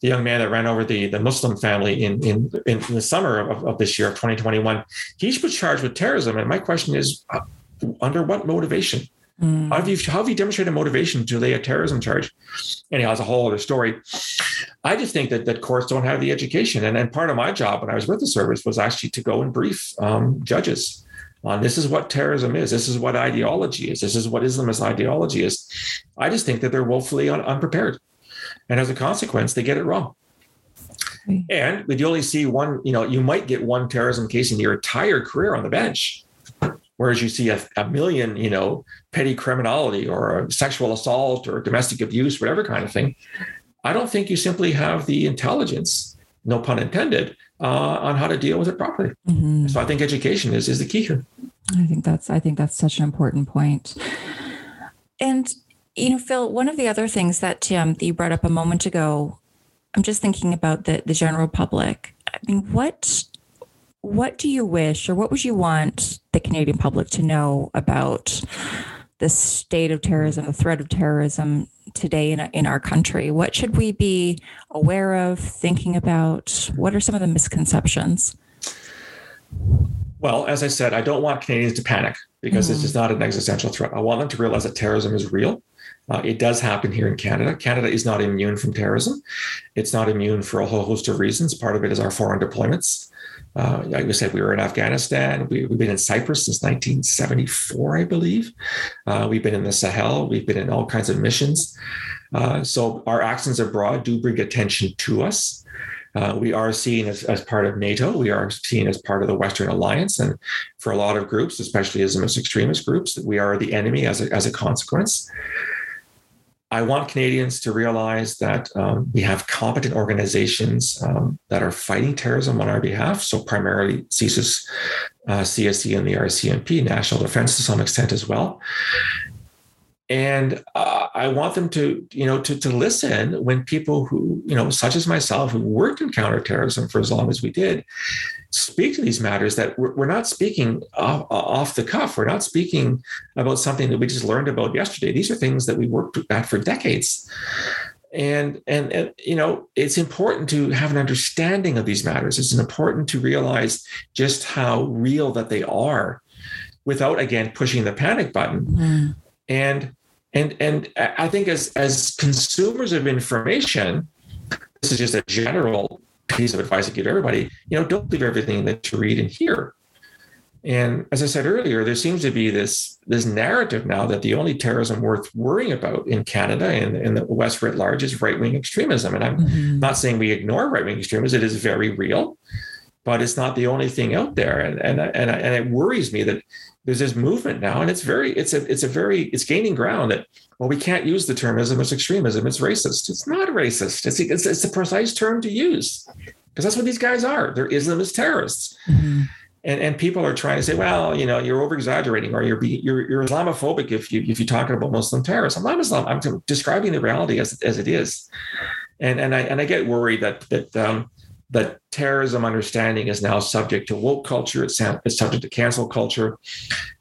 The young man that ran over the, the Muslim family in, in, in the summer of, of this year, of 2021, he was charged with terrorism. And my question is, uh, under what motivation? Mm. How, have you, how have you demonstrated motivation to lay a terrorism charge? Anyhow, it's a whole other story. I just think that, that courts don't have the education. And, and part of my job when I was with the service was actually to go and brief um, judges on this is what terrorism is. This is what ideology is. This is what Islamist ideology is. I just think that they're woefully un- unprepared. And as a consequence, they get it wrong. And we only see one, you know, you might get one terrorism case in your entire career on the bench. Whereas you see a, a million, you know, petty criminality or sexual assault or domestic abuse, whatever kind of thing. I don't think you simply have the intelligence, no pun intended, uh, on how to deal with it properly. Mm-hmm. So I think education is is the key here. I think that's I think that's such an important point. And you know, Phil, one of the other things that um, that you brought up a moment ago, I'm just thinking about the the general public. I mean, what what do you wish, or what would you want the Canadian public to know about the state of terrorism, the threat of terrorism today in, in our country? What should we be aware of, thinking about? What are some of the misconceptions? Well, as I said, I don't want Canadians to panic because mm-hmm. this is not an existential threat. I want them to realize that terrorism is real. Uh, it does happen here in Canada. Canada is not immune from terrorism. It's not immune for a whole host of reasons. Part of it is our foreign deployments. Uh, like I said, we were in Afghanistan. We, have been in Cyprus since 1974, I believe. Uh, we've been in the Sahel. We've been in all kinds of missions. Uh, so our actions abroad do bring attention to us. Uh, we are seen as, as part of NATO. We are seen as part of the Western Alliance. And for a lot of groups, especially Islamist extremist groups, we are the enemy as a, as a consequence. I want Canadians to realize that um, we have competent organizations um, that are fighting terrorism on our behalf. So, primarily CSIS, uh, CSE, and the RCMP, National Defense to some extent as well and uh, I want them to, you know, to, to listen when people who, you know, such as myself, who worked in counterterrorism for as long as we did, speak to these matters. That we're, we're not speaking off, off, the cuff. We're not speaking about something that we just learned about yesterday. These are things that we worked at for decades. And, and and you know it's important to have an understanding of these matters. It's important to realize just how real that they are, without again pushing the panic button. Mm. And and and I think as as consumers of information, this is just a general piece of advice I give to everybody. You know, don't believe everything that you read and hear. And as I said earlier, there seems to be this this narrative now that the only terrorism worth worrying about in Canada and in the West writ large is right wing extremism. And I'm mm-hmm. not saying we ignore right wing extremism; it is very real. but it's not the only thing out there. And and and and it worries me that there's this movement now, and it's very it's a it's a very it's gaining ground that well we can't use the term Islamist extremism. It's racist. It's not racist. It's it's, it's a precise term to use because that's what these guys are. They're Islamist terrorists. Mm-hmm. And, and people are trying to say, well, you know, you're over exaggerating or you're, you're you're Islamophobic if you if you're talking about Muslim terrorists. I'm not Islam. I'm describing the reality as, as it is. And and I and I get worried that that um, that terrorism understanding is now subject to woke culture. It's, it's subject to cancel culture,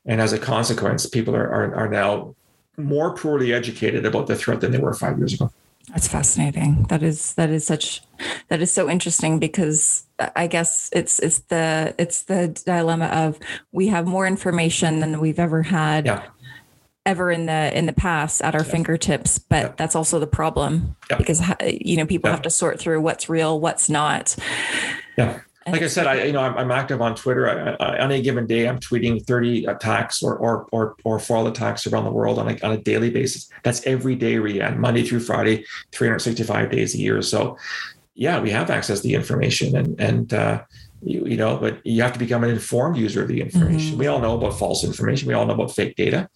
and as a consequence, people are, are are now more poorly educated about the threat than they were five years ago. That's fascinating. That is that is such that is so interesting because I guess it's it's the it's the dilemma of we have more information than we've ever had yeah. Ever in the in the past at our yeah. fingertips, but yeah. that's also the problem because you know people have to sort through what's real, what's not. Yeah like I said, I you know I'm, I'm active on Twitter. I, I, on any given day, I'm tweeting 30 attacks or or or or foil attacks around the world on a on a daily basis. That's every day, Rian, Monday through Friday, 365 days a year. So, yeah, we have access to the information, and and uh, you, you know, but you have to become an informed user of the information. Mm-hmm. We all know about false information. We all know about fake data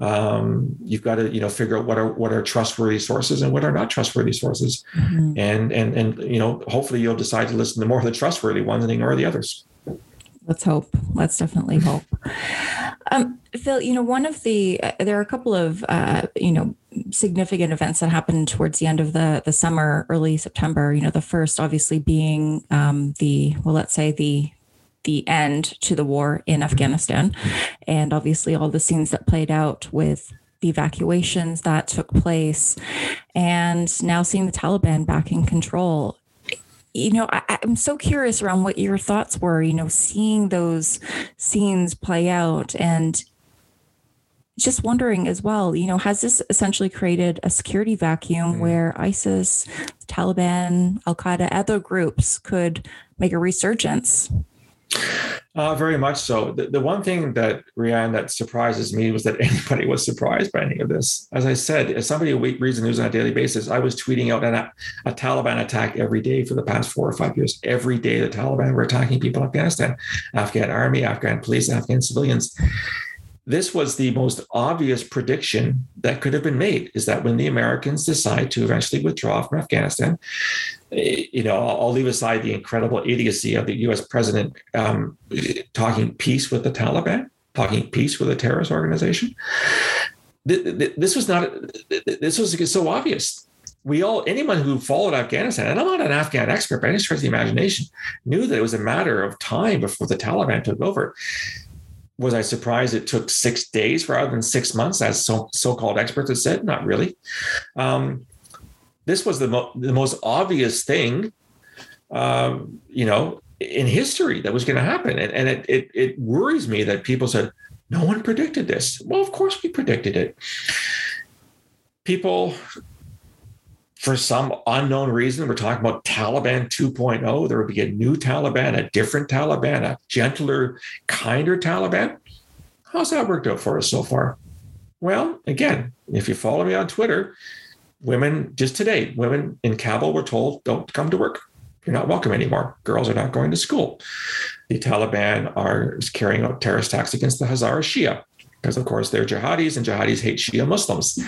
um, you've got to you know figure out what are what are trustworthy sources and what are not trustworthy sources. Mm-hmm. and and and you know hopefully you'll decide to listen to more of the trustworthy ones and ignore the others. Let's hope. Let's definitely hope. Um, phil you know one of the uh, there are a couple of uh, you know significant events that happened towards the end of the the summer early september you know the first obviously being um, the well let's say the the end to the war in Afghanistan. And obviously, all the scenes that played out with the evacuations that took place, and now seeing the Taliban back in control. You know, I, am so curious around what your thoughts were, you know, seeing those scenes play out and just wondering as well, you know, has this essentially created a security vacuum mm. where ISIS, Taliban, Al Qaeda, other groups could make a resurgence? Uh, very much so. The, the one thing that Rianne that surprises me was that anybody was surprised by any of this. As I said, as somebody who reads the news on a daily basis, I was tweeting out an, a Taliban attack every day for the past four or five years. Every day, the Taliban were attacking people in Afghanistan, Afghan army, Afghan police, Afghan civilians. This was the most obvious prediction that could have been made: is that when the Americans decide to eventually withdraw from Afghanistan, you know, I'll leave aside the incredible idiocy of the U.S. president um, talking peace with the Taliban, talking peace with a terrorist organization. This was not. This was so obvious. We all, anyone who followed Afghanistan, and I'm not an Afghan expert by any stretch of the imagination, knew that it was a matter of time before the Taliban took over. Was I surprised it took six days rather than six months, as so, so-called experts have said? Not really. Um, this was the, mo- the most obvious thing, um, you know, in history that was going to happen. And, and it, it, it worries me that people said, no one predicted this. Well, of course we predicted it. People, for some unknown reason, we're talking about Taliban 2.0. There would be a new Taliban, a different Taliban, a gentler, kinder Taliban. How's that worked out for us so far? Well, again, if you follow me on Twitter, women just today, women in Kabul were told, don't come to work. You're not welcome anymore. Girls are not going to school. The Taliban are carrying out terrorist attacks against the Hazara Shia because of course they're jihadis and jihadis hate Shia Muslims.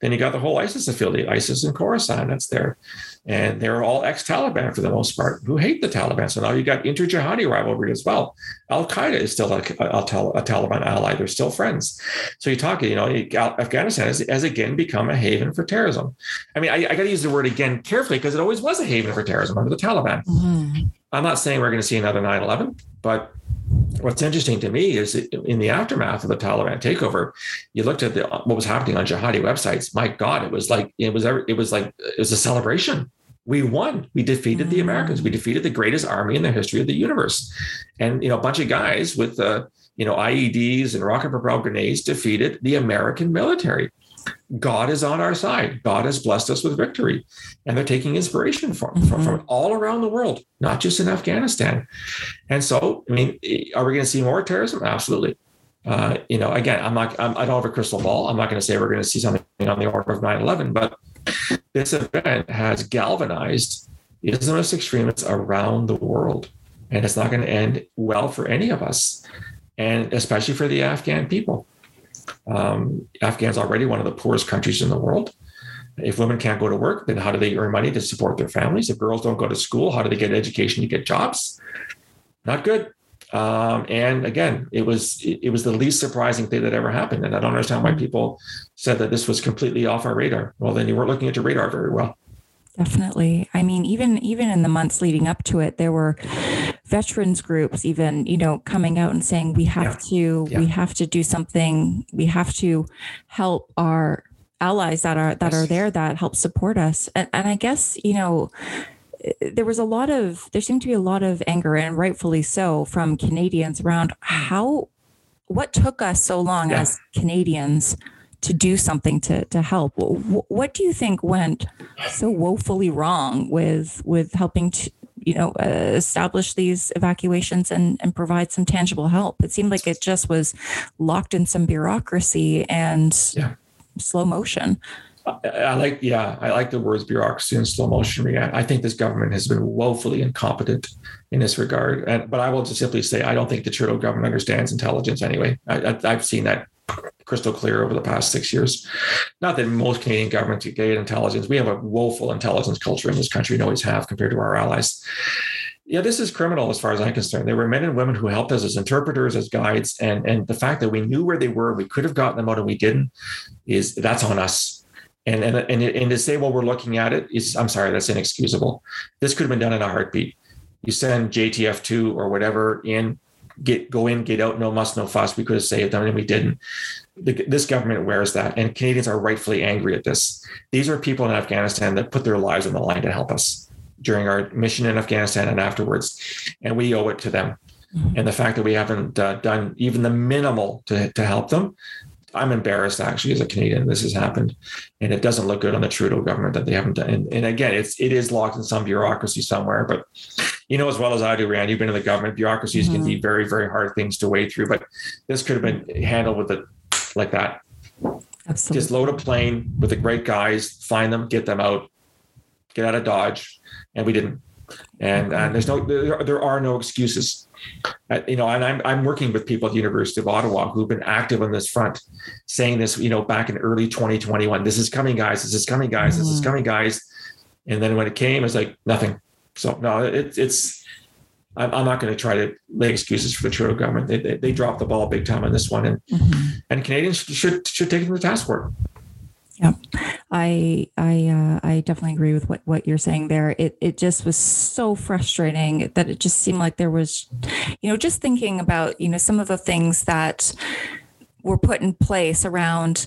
Then you got the whole ISIS affiliate, ISIS and Khorasan, that's there. And they're all ex-Taliban for the most part who hate the Taliban. So now you got inter-jihadi rivalry as well. Al-Qaeda is still a, a, a, Taliban ally. They're still friends. So you talk, you know, Afghanistan has, has again become a haven for terrorism. I mean, I, I got to use the word again carefully because it always was a haven for terrorism under the Taliban. Mm-hmm. I'm not saying we're going to see another 9-11, but what's interesting to me is in the aftermath of the Taliban takeover, you looked at the, what was happening on jihadi websites. My God, it was like it was it was like it was a celebration. We won. We defeated the Americans. We defeated the greatest army in the history of the universe, and you know a bunch of guys with uh, you know IEDs and rocket propelled grenades defeated the American military. God is on our side. God has blessed us with victory. And they're taking inspiration from, mm-hmm. from, from, all around the world, not just in Afghanistan. And so, I mean, are we going to see more terrorism? Absolutely. Uh, you know, again, I'm not, I'm, I do not have a crystal ball. I'm not going to say we're going to see something on the order of 9 11, but this event has galvanized Islamist extremists around the world. and it's not going to end well for any of us, and especially for the Afghan people. Um, Afghan's already one of the poorest countries in the world. If women can't go to work, then how do they earn money to support their families? If girls don't go to school, how do they get education to get jobs? Not good. Um, and again, it was it, it, was the least surprising thing that ever happened. And I don't understand why people said that this was completely off our radar. Well, then you weren't looking at your radar very well. Definitely. I mean, even even in the months leading up to it, there were veterans groups even, you know, coming out and saying we have yeah. to yeah. we have to do something. We have to help our allies that are that yes. are there that help support us. And and I guess, you know, there was a lot of there seemed to be a lot of anger and rightfully so from Canadians around mm. how what took us so long yeah. as Canadians to do something to to help. What do you think went so woefully wrong with with helping to you know uh, establish these evacuations and and provide some tangible help? It seemed like it just was locked in some bureaucracy and yeah. slow motion. I like, yeah, I like the words bureaucracy and slow motion. I think this government has been woefully incompetent in this regard. And but I will just simply say, I don't think the Trudeau government understands intelligence anyway. I, have seen that crystal clear over the past six years. Not that most Canadian governments get intelligence. We have a woeful intelligence culture in this country and always have compared to our allies. Yeah, this is criminal as far as I'm concerned. There were men and women who helped us as interpreters, as guides, and and the fact that we knew where they were, we could have gotten them out, and we didn't, is that's on us and, and, and, and to say, well, we're looking at it is, I'm sorry, that's inexcusable. This could have been done in a heartbeat. You send JTF2 or whatever in, get go in, get out, no muss, no fuss. We could have saved them and we didn't. The, this government wears that. And Canadians are rightfully angry at this. These are people in Afghanistan that put their lives on the line to help us during our mission in Afghanistan and afterwards. And we owe it to them. Mm-hmm. And the fact that we haven't uh, done even the minimal to, to help them I'm embarrassed actually as a Canadian this has happened, and it doesn't look good on the Trudeau government that they haven't done. And, and, again, it's it is locked in some bureaucracy somewhere. But you know as well as I do, Rand, you've been in the government. Bureaucracies mm-hmm. can be very very hard things to wade through, but this could have been handled with like that. Absolutely. Just load a plane with the great guys, find them, get them out, get out of Dodge, and we didn't. And and there's no there, there are no excuses uh, you know, and I'm I'm working with people at the University of Ottawa who've been active on this front, saying this, you know, back in early 2021. This is coming, guys. This is coming, guys. This is mm-hmm. coming, guys. And then when it came, it's like nothing. So no, it, it's. I'm, I'm not going to try to lay excuses for the Trudeau government. They, they, they dropped the ball big time on this one, and mm-hmm. and Canadians should should take them to task for it. Yeah, I I uh, I definitely agree with what what you're saying there. It it just was so frustrating that it just seemed like there was, you know, just thinking about you know some of the things that were put in place around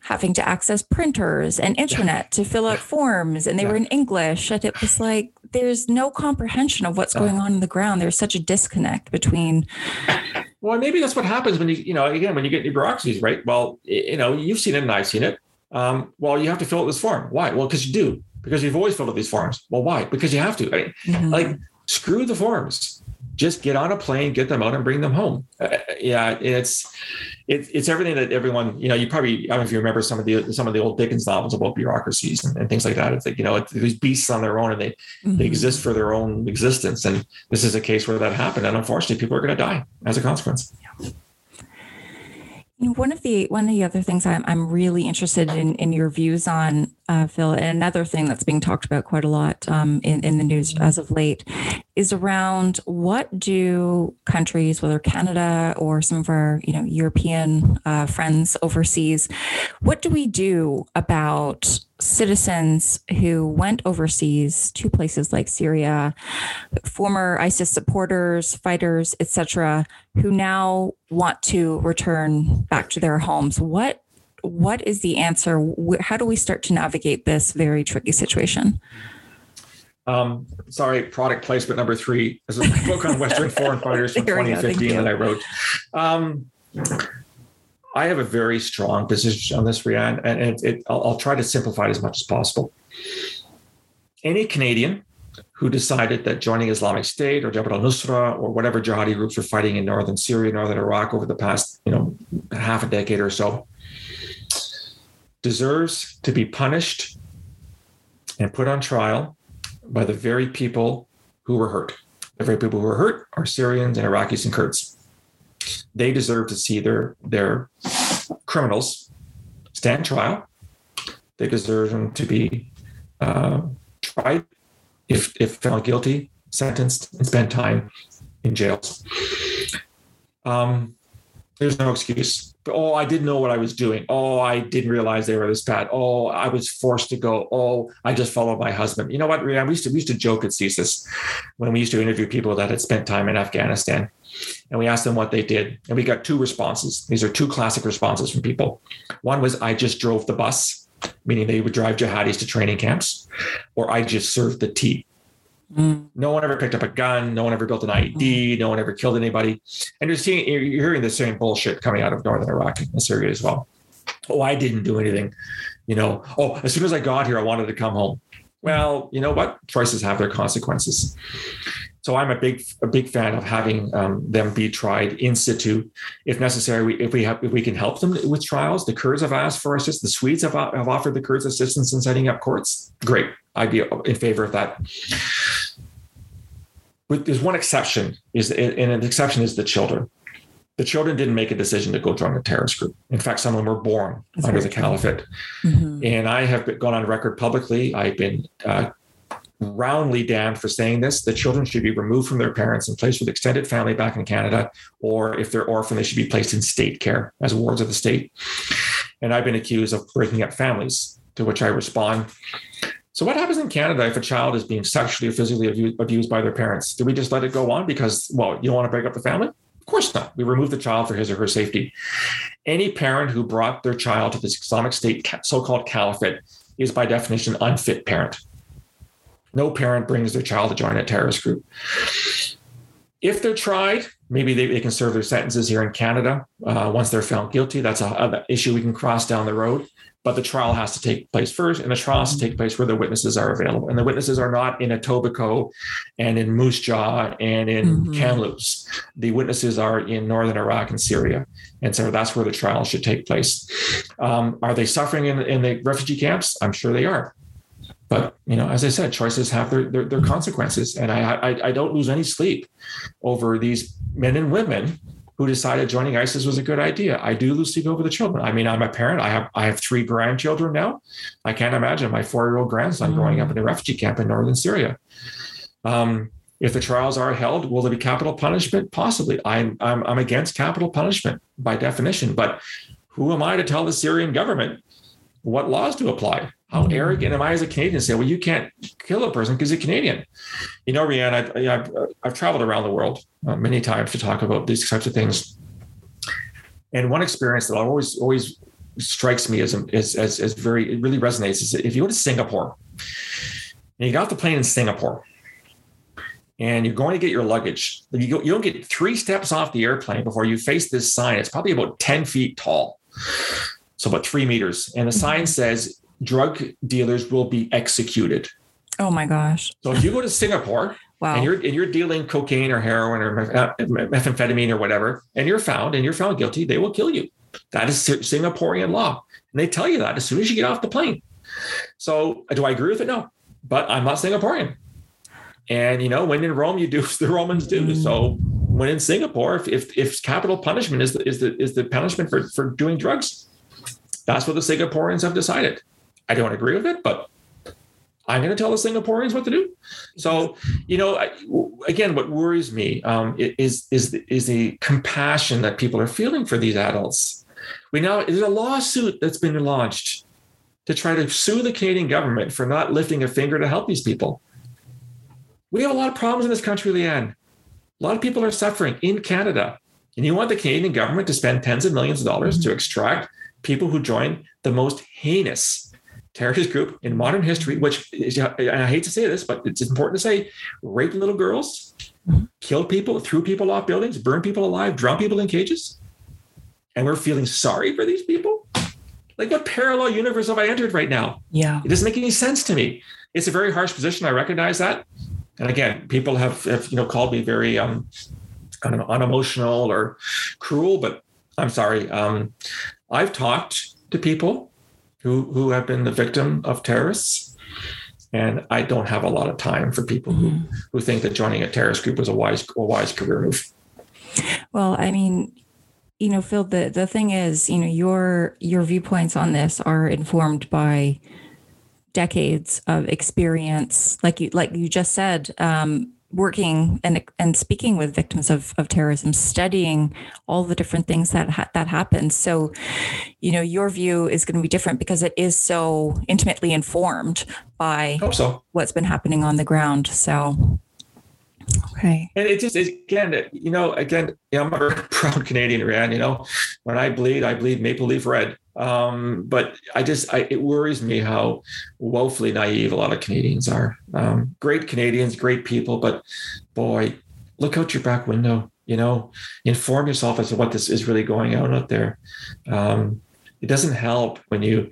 having to access printers and internet yeah. to fill out forms and they yeah. were in english and it was like there's no comprehension of what's going on in the ground there's such a disconnect between well maybe that's what happens when you you know again when you get your bureaucracies right well you know you've seen it and i've seen it um, well, you have to fill out this form. Why? Well, because you do. Because you've always filled out these forms. Well, why? Because you have to. I mm-hmm. Like, screw the forms. Just get on a plane, get them out, and bring them home. Uh, yeah, it's it's it's everything that everyone you know. You probably I don't know if you remember some of the some of the old Dickens novels about bureaucracies and, and things like that. It's like you know it's, these beasts on their own and they mm-hmm. they exist for their own existence. And this is a case where that happened, and unfortunately, people are going to die as a consequence. Yeah. One of the one of the other things I'm I'm really interested in in your views on uh, Phil, and another thing that's being talked about quite a lot um, in in the news as of late is around what do countries, whether Canada or some of our you know European uh, friends overseas, what do we do about citizens who went overseas to places like Syria, former ISIS supporters, fighters, etc., who now want to return back to their homes. What what is the answer? How do we start to navigate this very tricky situation? Um, sorry, product placement number three is a book on Western foreign fighters from 2015 that I wrote. Um, I have a very strong position on this, Rian, and it, it, I'll, I'll try to simplify it as much as possible. Any Canadian who decided that joining Islamic State or Jabhat al-Nusra or whatever jihadi groups were fighting in northern Syria, northern Iraq over the past, you know, half a decade or so, deserves to be punished and put on trial by the very people who were hurt. The very people who were hurt are Syrians and Iraqis and Kurds. They deserve to see their their criminals stand trial. They deserve them to be uh, tried, if if found guilty, sentenced, and spend time in jails. Um, there's no excuse. Oh, I didn't know what I was doing. Oh, I didn't realize they were this bad. Oh, I was forced to go. Oh, I just followed my husband. You know what, Rian? We used to we used to joke at CSIS when we used to interview people that had spent time in Afghanistan, and we asked them what they did, and we got two responses. These are two classic responses from people. One was, "I just drove the bus," meaning they would drive jihadis to training camps, or "I just served the tea." Mm. No one ever picked up a gun. No one ever built an IED. Mm. No one ever killed anybody. And you're seeing, you're hearing the same bullshit coming out of northern Iraq and Syria as well. Oh, I didn't do anything. You know, oh, as soon as I got here, I wanted to come home. Well, you know what? Choices have their consequences. So I'm a big a big fan of having um, them be tried in situ, if necessary. We, if we have if we can help them with trials, the Kurds have asked for assistance. The Swedes have, have offered the Kurds assistance in setting up courts. Great, I'd be in favor of that. But there's one exception is and an exception is the children. The children didn't make a decision to go join a terrorist group. In fact, some of them were born That's under the caliphate. Mm-hmm. And I have gone on record publicly. I've been uh, roundly damned for saying this. The children should be removed from their parents and placed with extended family back in Canada, or if they're orphan, they should be placed in state care as wards of the state. And I've been accused of breaking up families, to which I respond so, what happens in Canada if a child is being sexually or physically abused by their parents? Do we just let it go on because, well, you don't want to break up the family? Of course not. We remove the child for his or her safety. Any parent who brought their child to this Islamic State so called caliphate is, by definition, unfit parent. No parent brings their child to join a terrorist group. If they're tried, maybe they, they can serve their sentences here in Canada. Uh, once they're found guilty, that's an issue we can cross down the road but the trial has to take place first, and the trial has to take place where the witnesses are available. And the witnesses are not in Etobicoke and in Moose Jaw and in mm-hmm. Kamloops. The witnesses are in northern Iraq and Syria. And so that's where the trial should take place. Um, are they suffering in, in the refugee camps? I'm sure they are. But you know, as I said, choices have their their, their consequences, and I, I I don't lose any sleep over these men and women who decided joining ISIS was a good idea. I do lose sleep over the children. I mean, I'm a parent. I have I have three grandchildren now. I can't imagine my four year old grandson mm-hmm. growing up in a refugee camp in northern Syria. Um, if the trials are held, will there be capital punishment? Possibly. I'm, I'm I'm against capital punishment by definition, but who am I to tell the Syrian government what laws to apply? How arrogant am I as a Canadian to say, well, you can't kill a person because you're Canadian? You know, Rianne, I, have I've traveled around the world uh, many times to talk about these types of things. And one experience that always always strikes me as, as, as, as very, it really resonates is if you go to Singapore and you got off the plane in Singapore and you're going to get your luggage, you, go, you don't get three steps off the airplane before you face this sign. It's probably about 10 feet tall. So about three meters. And the sign says drug dealers will be executed. Oh my gosh. So if you go to Singapore wow. and you're and you're dealing cocaine or heroin or uh, methamphetamine or whatever, and you're found and you're found guilty, they will kill you. That is Singaporean law. And they tell you that as soon as you get off the plane. So do I agree with it? No. But I'm not Singaporean. And you know, when in Rome, you do as the Romans do. Mm. So when in Singapore, if, if, if capital punishment is the, is the is the punishment for, for doing drugs, that's what the Singaporeans have decided. I don't agree with it, but I'm going to tell the Singaporeans what to do. So, you know, I, again, what worries me um, is is is the compassion that people are feeling for these adults. We now there's a lawsuit that's been launched to try to sue the Canadian government for not lifting a finger to help these people. We have a lot of problems in this country, Leanne. A lot of people are suffering in Canada. And you want the Canadian government to spend tens of millions of dollars mm-hmm. to extract people who join the most heinous terrorist group in modern history, which is, I hate to say this, but it's important to say, raped little girls, killed people, threw people off buildings, burned people alive, drowned people in cages. And we're feeling sorry for these people. Like what parallel universe have I entered right now? Yeah. It doesn't make any sense to me. It's a very harsh position. I recognize that. And again, people have, have you know, called me very, um, I don't know, unemotional or cruel, but I'm sorry. Um, I've talked to people who who have been the victim of terrorists, And I don't have a lot of time for people mm-hmm. who, who think that joining a terrorist group was a wise a wise career move. Well, I mean, you know, Phil, the, the thing is, you know, your your viewpoints on this are informed by decades of experience, like you like you just said, um, working and and speaking with victims of, of terrorism, studying all the different things that ha- that happen. So, you know, your view is going to be different because it is so intimately informed by so. what's been happening on the ground. So, okay. And it just again, you know, again, you know, I'm a proud Canadian, Rand. You know, when I bleed, I bleed maple leaf red. Um, but I just, I, it worries me how woefully naive a lot of Canadians are. Um, great Canadians, great people, but boy, look out your back window. You know, inform yourself as to what this is really going on out there. Um, it doesn't help when you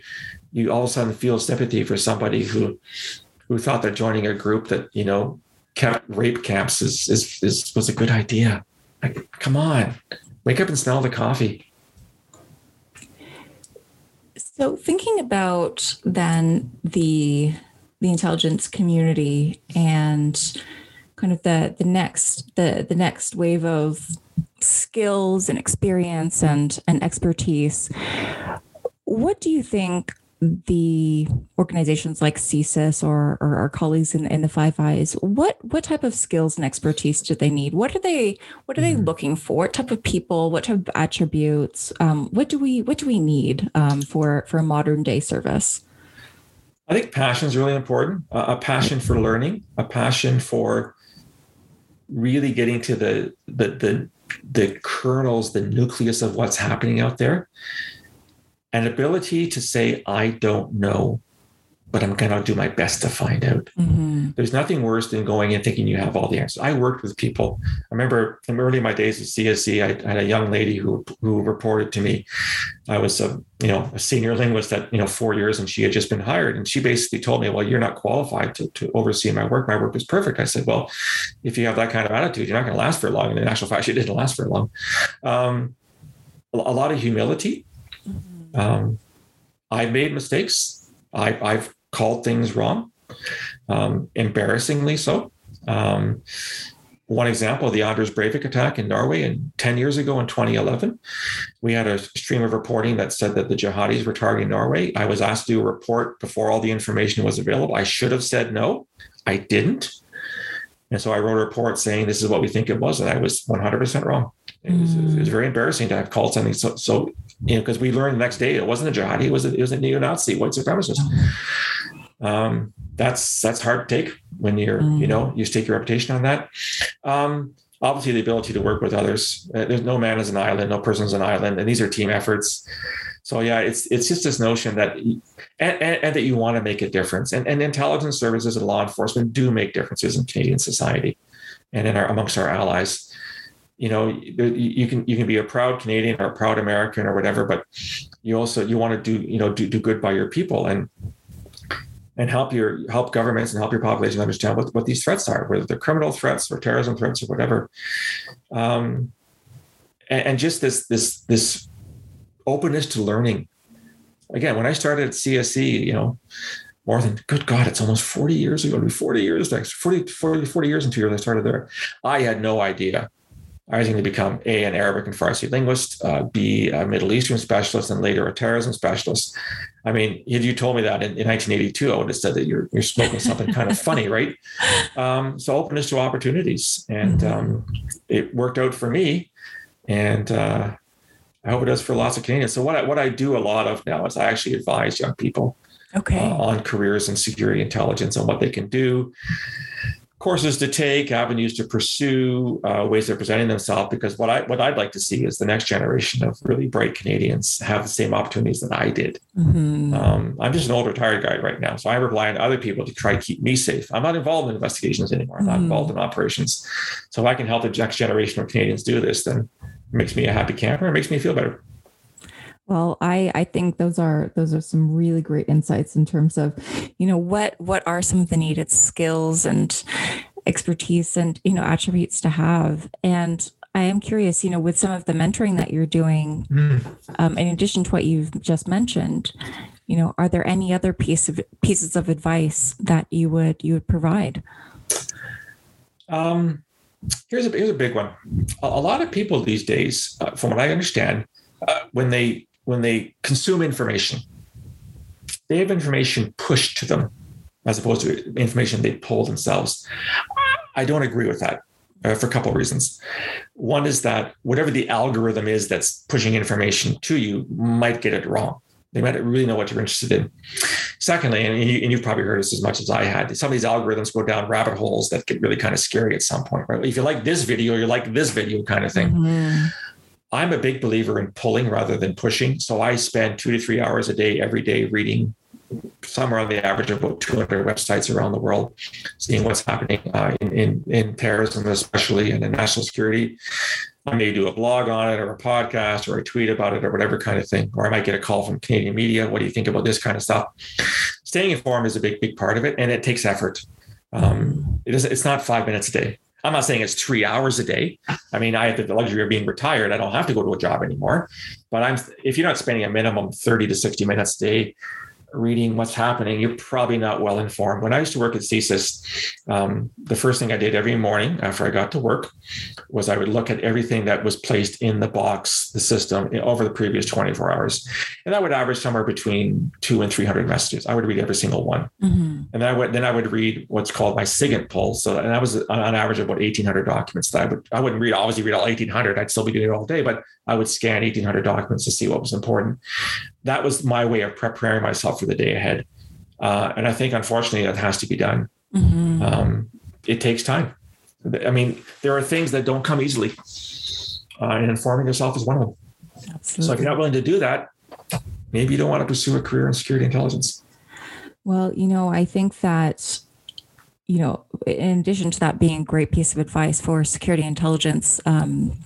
you all of a sudden feel sympathy for somebody who who thought they're joining a group that you know kept rape camps is is, is was a good idea. Like, come on, wake up and smell the coffee. So thinking about then the the intelligence community and kind of the the next the the next wave of skills and experience and and expertise what do you think the organizations like CSIS or, or our colleagues in, in the Five Eyes, what what type of skills and expertise do they need? What are they what are they mm-hmm. looking for? What type of people? What type of attributes? Um, what do we what do we need um, for for a modern day service? I think passion is really important. Uh, a passion for learning, a passion for really getting to the the the the kernels, the nucleus of what's happening out there an ability to say, I don't know, but I'm going to do my best to find out. Mm-hmm. There's nothing worse than going and thinking you have all the answers. I worked with people. I remember in early in my days at CSE, I had a young lady who who reported to me. I was a you know a senior linguist at you know four years, and she had just been hired. And she basically told me, "Well, you're not qualified to, to oversee my work. My work is perfect." I said, "Well, if you have that kind of attitude, you're not going to last very long." And in actual fact, she didn't last very long. Um, a lot of humility um, I made mistakes. I, I've called things wrong, um, embarrassingly so. Um, one example, the Anders Breivik attack in Norway, and 10 years ago in 2011, we had a stream of reporting that said that the jihadis were targeting Norway. I was asked to do a report before all the information was available. I should have said no. I didn't. And so I wrote a report saying this is what we think it was, and I was 100% wrong. It was, mm. it was very embarrassing to have called something so, so you know, because we learned the next day it wasn't a jihadi, it was a, it was a neo-Nazi white supremacist. Um, that's that's hard to take when you're, mm. you know, you stake your reputation on that. Um, obviously, the ability to work with others. Uh, there's no man is an island, no person is an island, and these are team efforts. So yeah, it's it's just this notion that and, and, and, that you want to make a difference. And, and intelligence services and law enforcement do make differences in Canadian society and in our amongst our allies you know you can you can be a proud canadian or a proud american or whatever but you also you want to do you know do, do good by your people and and help your help governments and help your population understand what, what these threats are whether they're criminal threats or terrorism threats or whatever. Um, and, and just this this this openness to learning. Again when i started at CSE you know more than good god it's almost 40 years ago 40 years next 40 40, 40 years in two years i started there. I had no idea I was going to become A, an Arabic and Farsi linguist, uh, B, a Middle Eastern specialist, and later a terrorism specialist. I mean, if you told me that in, in 1982, I would have said that you're, you're smoking something kind of funny, right? Um, so openness to opportunities. And mm-hmm. um, it worked out for me. And uh, I hope it does for lots of Canadians. So what I, what I do a lot of now is I actually advise young people okay. uh, on careers in security intelligence and what they can do courses to take, avenues to pursue, uh, ways of presenting themselves. Because what I what I'd like to see is the next generation of really bright Canadians have the same opportunities that I did. Mm-hmm. Um, I'm just an old retired guy right now, so I rely on other people to try to keep me safe. I'm not involved in investigations anymore. I'm mm-hmm. not involved in operations. So if I can help the next generation of Canadians do this, then it makes me a happy camper. It makes me feel better. Well, I I think those are those are some really great insights in terms of, you know, what what are some of the needed skills and expertise and you know attributes to have. And I am curious, you know, with some of the mentoring that you're doing, mm. um, in addition to what you've just mentioned, you know, are there any other piece of pieces of advice that you would you would provide? Um, here's a here's a big one. A, a lot of people these days, uh, from what I understand, uh, when they when they consume information, they have information pushed to them as opposed to information they pull themselves. I don't agree with that uh, for a couple of reasons. One is that whatever the algorithm is that's pushing information to you might get it wrong. They might really know what you're interested in. Secondly, and, you, and you've probably heard this as much as I had, some of these algorithms go down rabbit holes that get really kind of scary at some point, right? If you like this video, you like this video kind of thing. Mm-hmm. I'm a big believer in pulling rather than pushing. So I spend two to three hours a day every day reading somewhere on the average of about 200 websites around the world, seeing what's happening uh, in, in, in terrorism, especially and in national security. I may do a blog on it or a podcast or a tweet about it or whatever kind of thing. Or I might get a call from Canadian media. What do you think about this kind of stuff? Staying informed is a big, big part of it, and it takes effort. Um, it is, it's not five minutes a day. I'm not saying it's three hours a day. I mean, I have the luxury of being retired. I don't have to go to a job anymore. But I'm if you're not spending a minimum 30 to 60 minutes a day reading what's happening, you're probably not well informed. When I used to work at CSIS, um, the first thing I did every morning after I got to work was I would look at everything that was placed in the box, the system over the previous 24 hours. And that would average somewhere between two and 300 messages. I would read every single one. Mm-hmm. And then I would, then I would read what's called my SIGINT pull. So, and that was on average about 1800 documents that I would, I wouldn't read, obviously read all 1800. I'd still be doing it all day, but I would scan 1800 documents to see what was important. That was my way of preparing myself for the day ahead. Uh, and I think, unfortunately, that has to be done. Mm-hmm. Um, it takes time. I mean, there are things that don't come easily, uh, and informing yourself is one of them. Absolutely. So if you're not willing to do that, maybe you don't want to pursue a career in security intelligence. Well, you know, I think that you know, in addition to that being a great piece of advice for security intelligence um,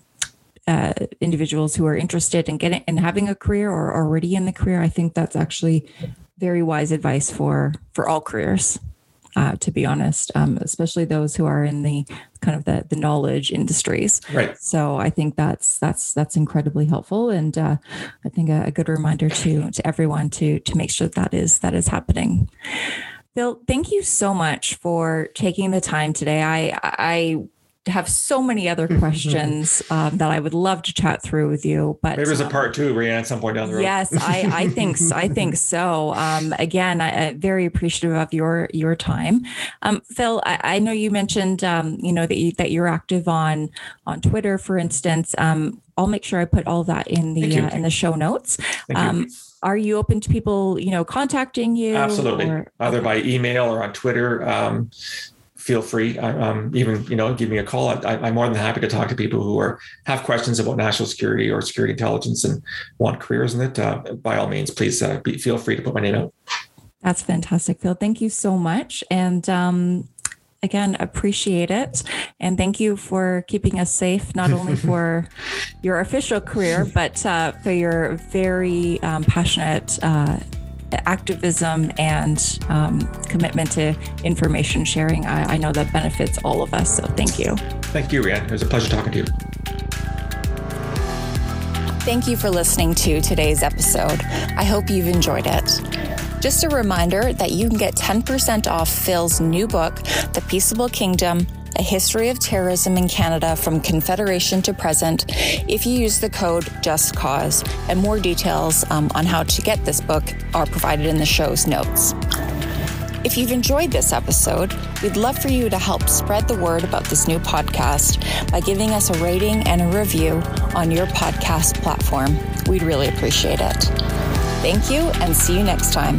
uh, individuals who are interested in getting and having a career or already in the career, I think that's actually very wise advice for for all careers. Uh, to be honest, um, especially those who are in the kind of the, the knowledge industries. Right. So I think that's that's that's incredibly helpful, and uh, I think a, a, good reminder to to everyone to to make sure that, that is that is happening. Phil, thank you so much for taking the time today. I I have so many other questions um, that I would love to chat through with you. But maybe there's um, a part two, Rianne, at some point down the road. Yes, I, I think so. I think so. Um, again, I, am very appreciative of your your time, um, Phil. I, I, know you mentioned um, you know that you, that you're active on on Twitter, for instance. Um, I'll make sure I put all that in the uh, in the show notes. You. Are you open to people, you know, contacting you? Absolutely, or, either okay. by email or on Twitter feel free. Um, even you know, give me a call. I, am more than happy to talk to people who are have questions about national security or security intelligence and want careers in it. Uh, by all means, please uh, be, feel free to put my name out. That's fantastic, Phil. Thank you so much, and um, again, appreciate it, and thank you for keeping us safe, not only for your official career, but uh, for your very um, passionate uh, activism and um, commitment to information sharing, I, I, know that benefits all of us. So thank you. Thank you, Rianne. It was a pleasure talking to you. Thank you for listening to today's episode. I hope you've enjoyed it. Just a reminder that you can get 10% off Phil's new book, The Peaceable Kingdom a history of terrorism in Canada from Confederation to present if you use the code Just Cause. And more details um, on how to get this book are provided in the show's notes. If you've enjoyed this episode, we'd love for you to help spread the word about this new podcast by giving us a rating and a review on your podcast platform. We'd really appreciate it. Thank you and see you next time.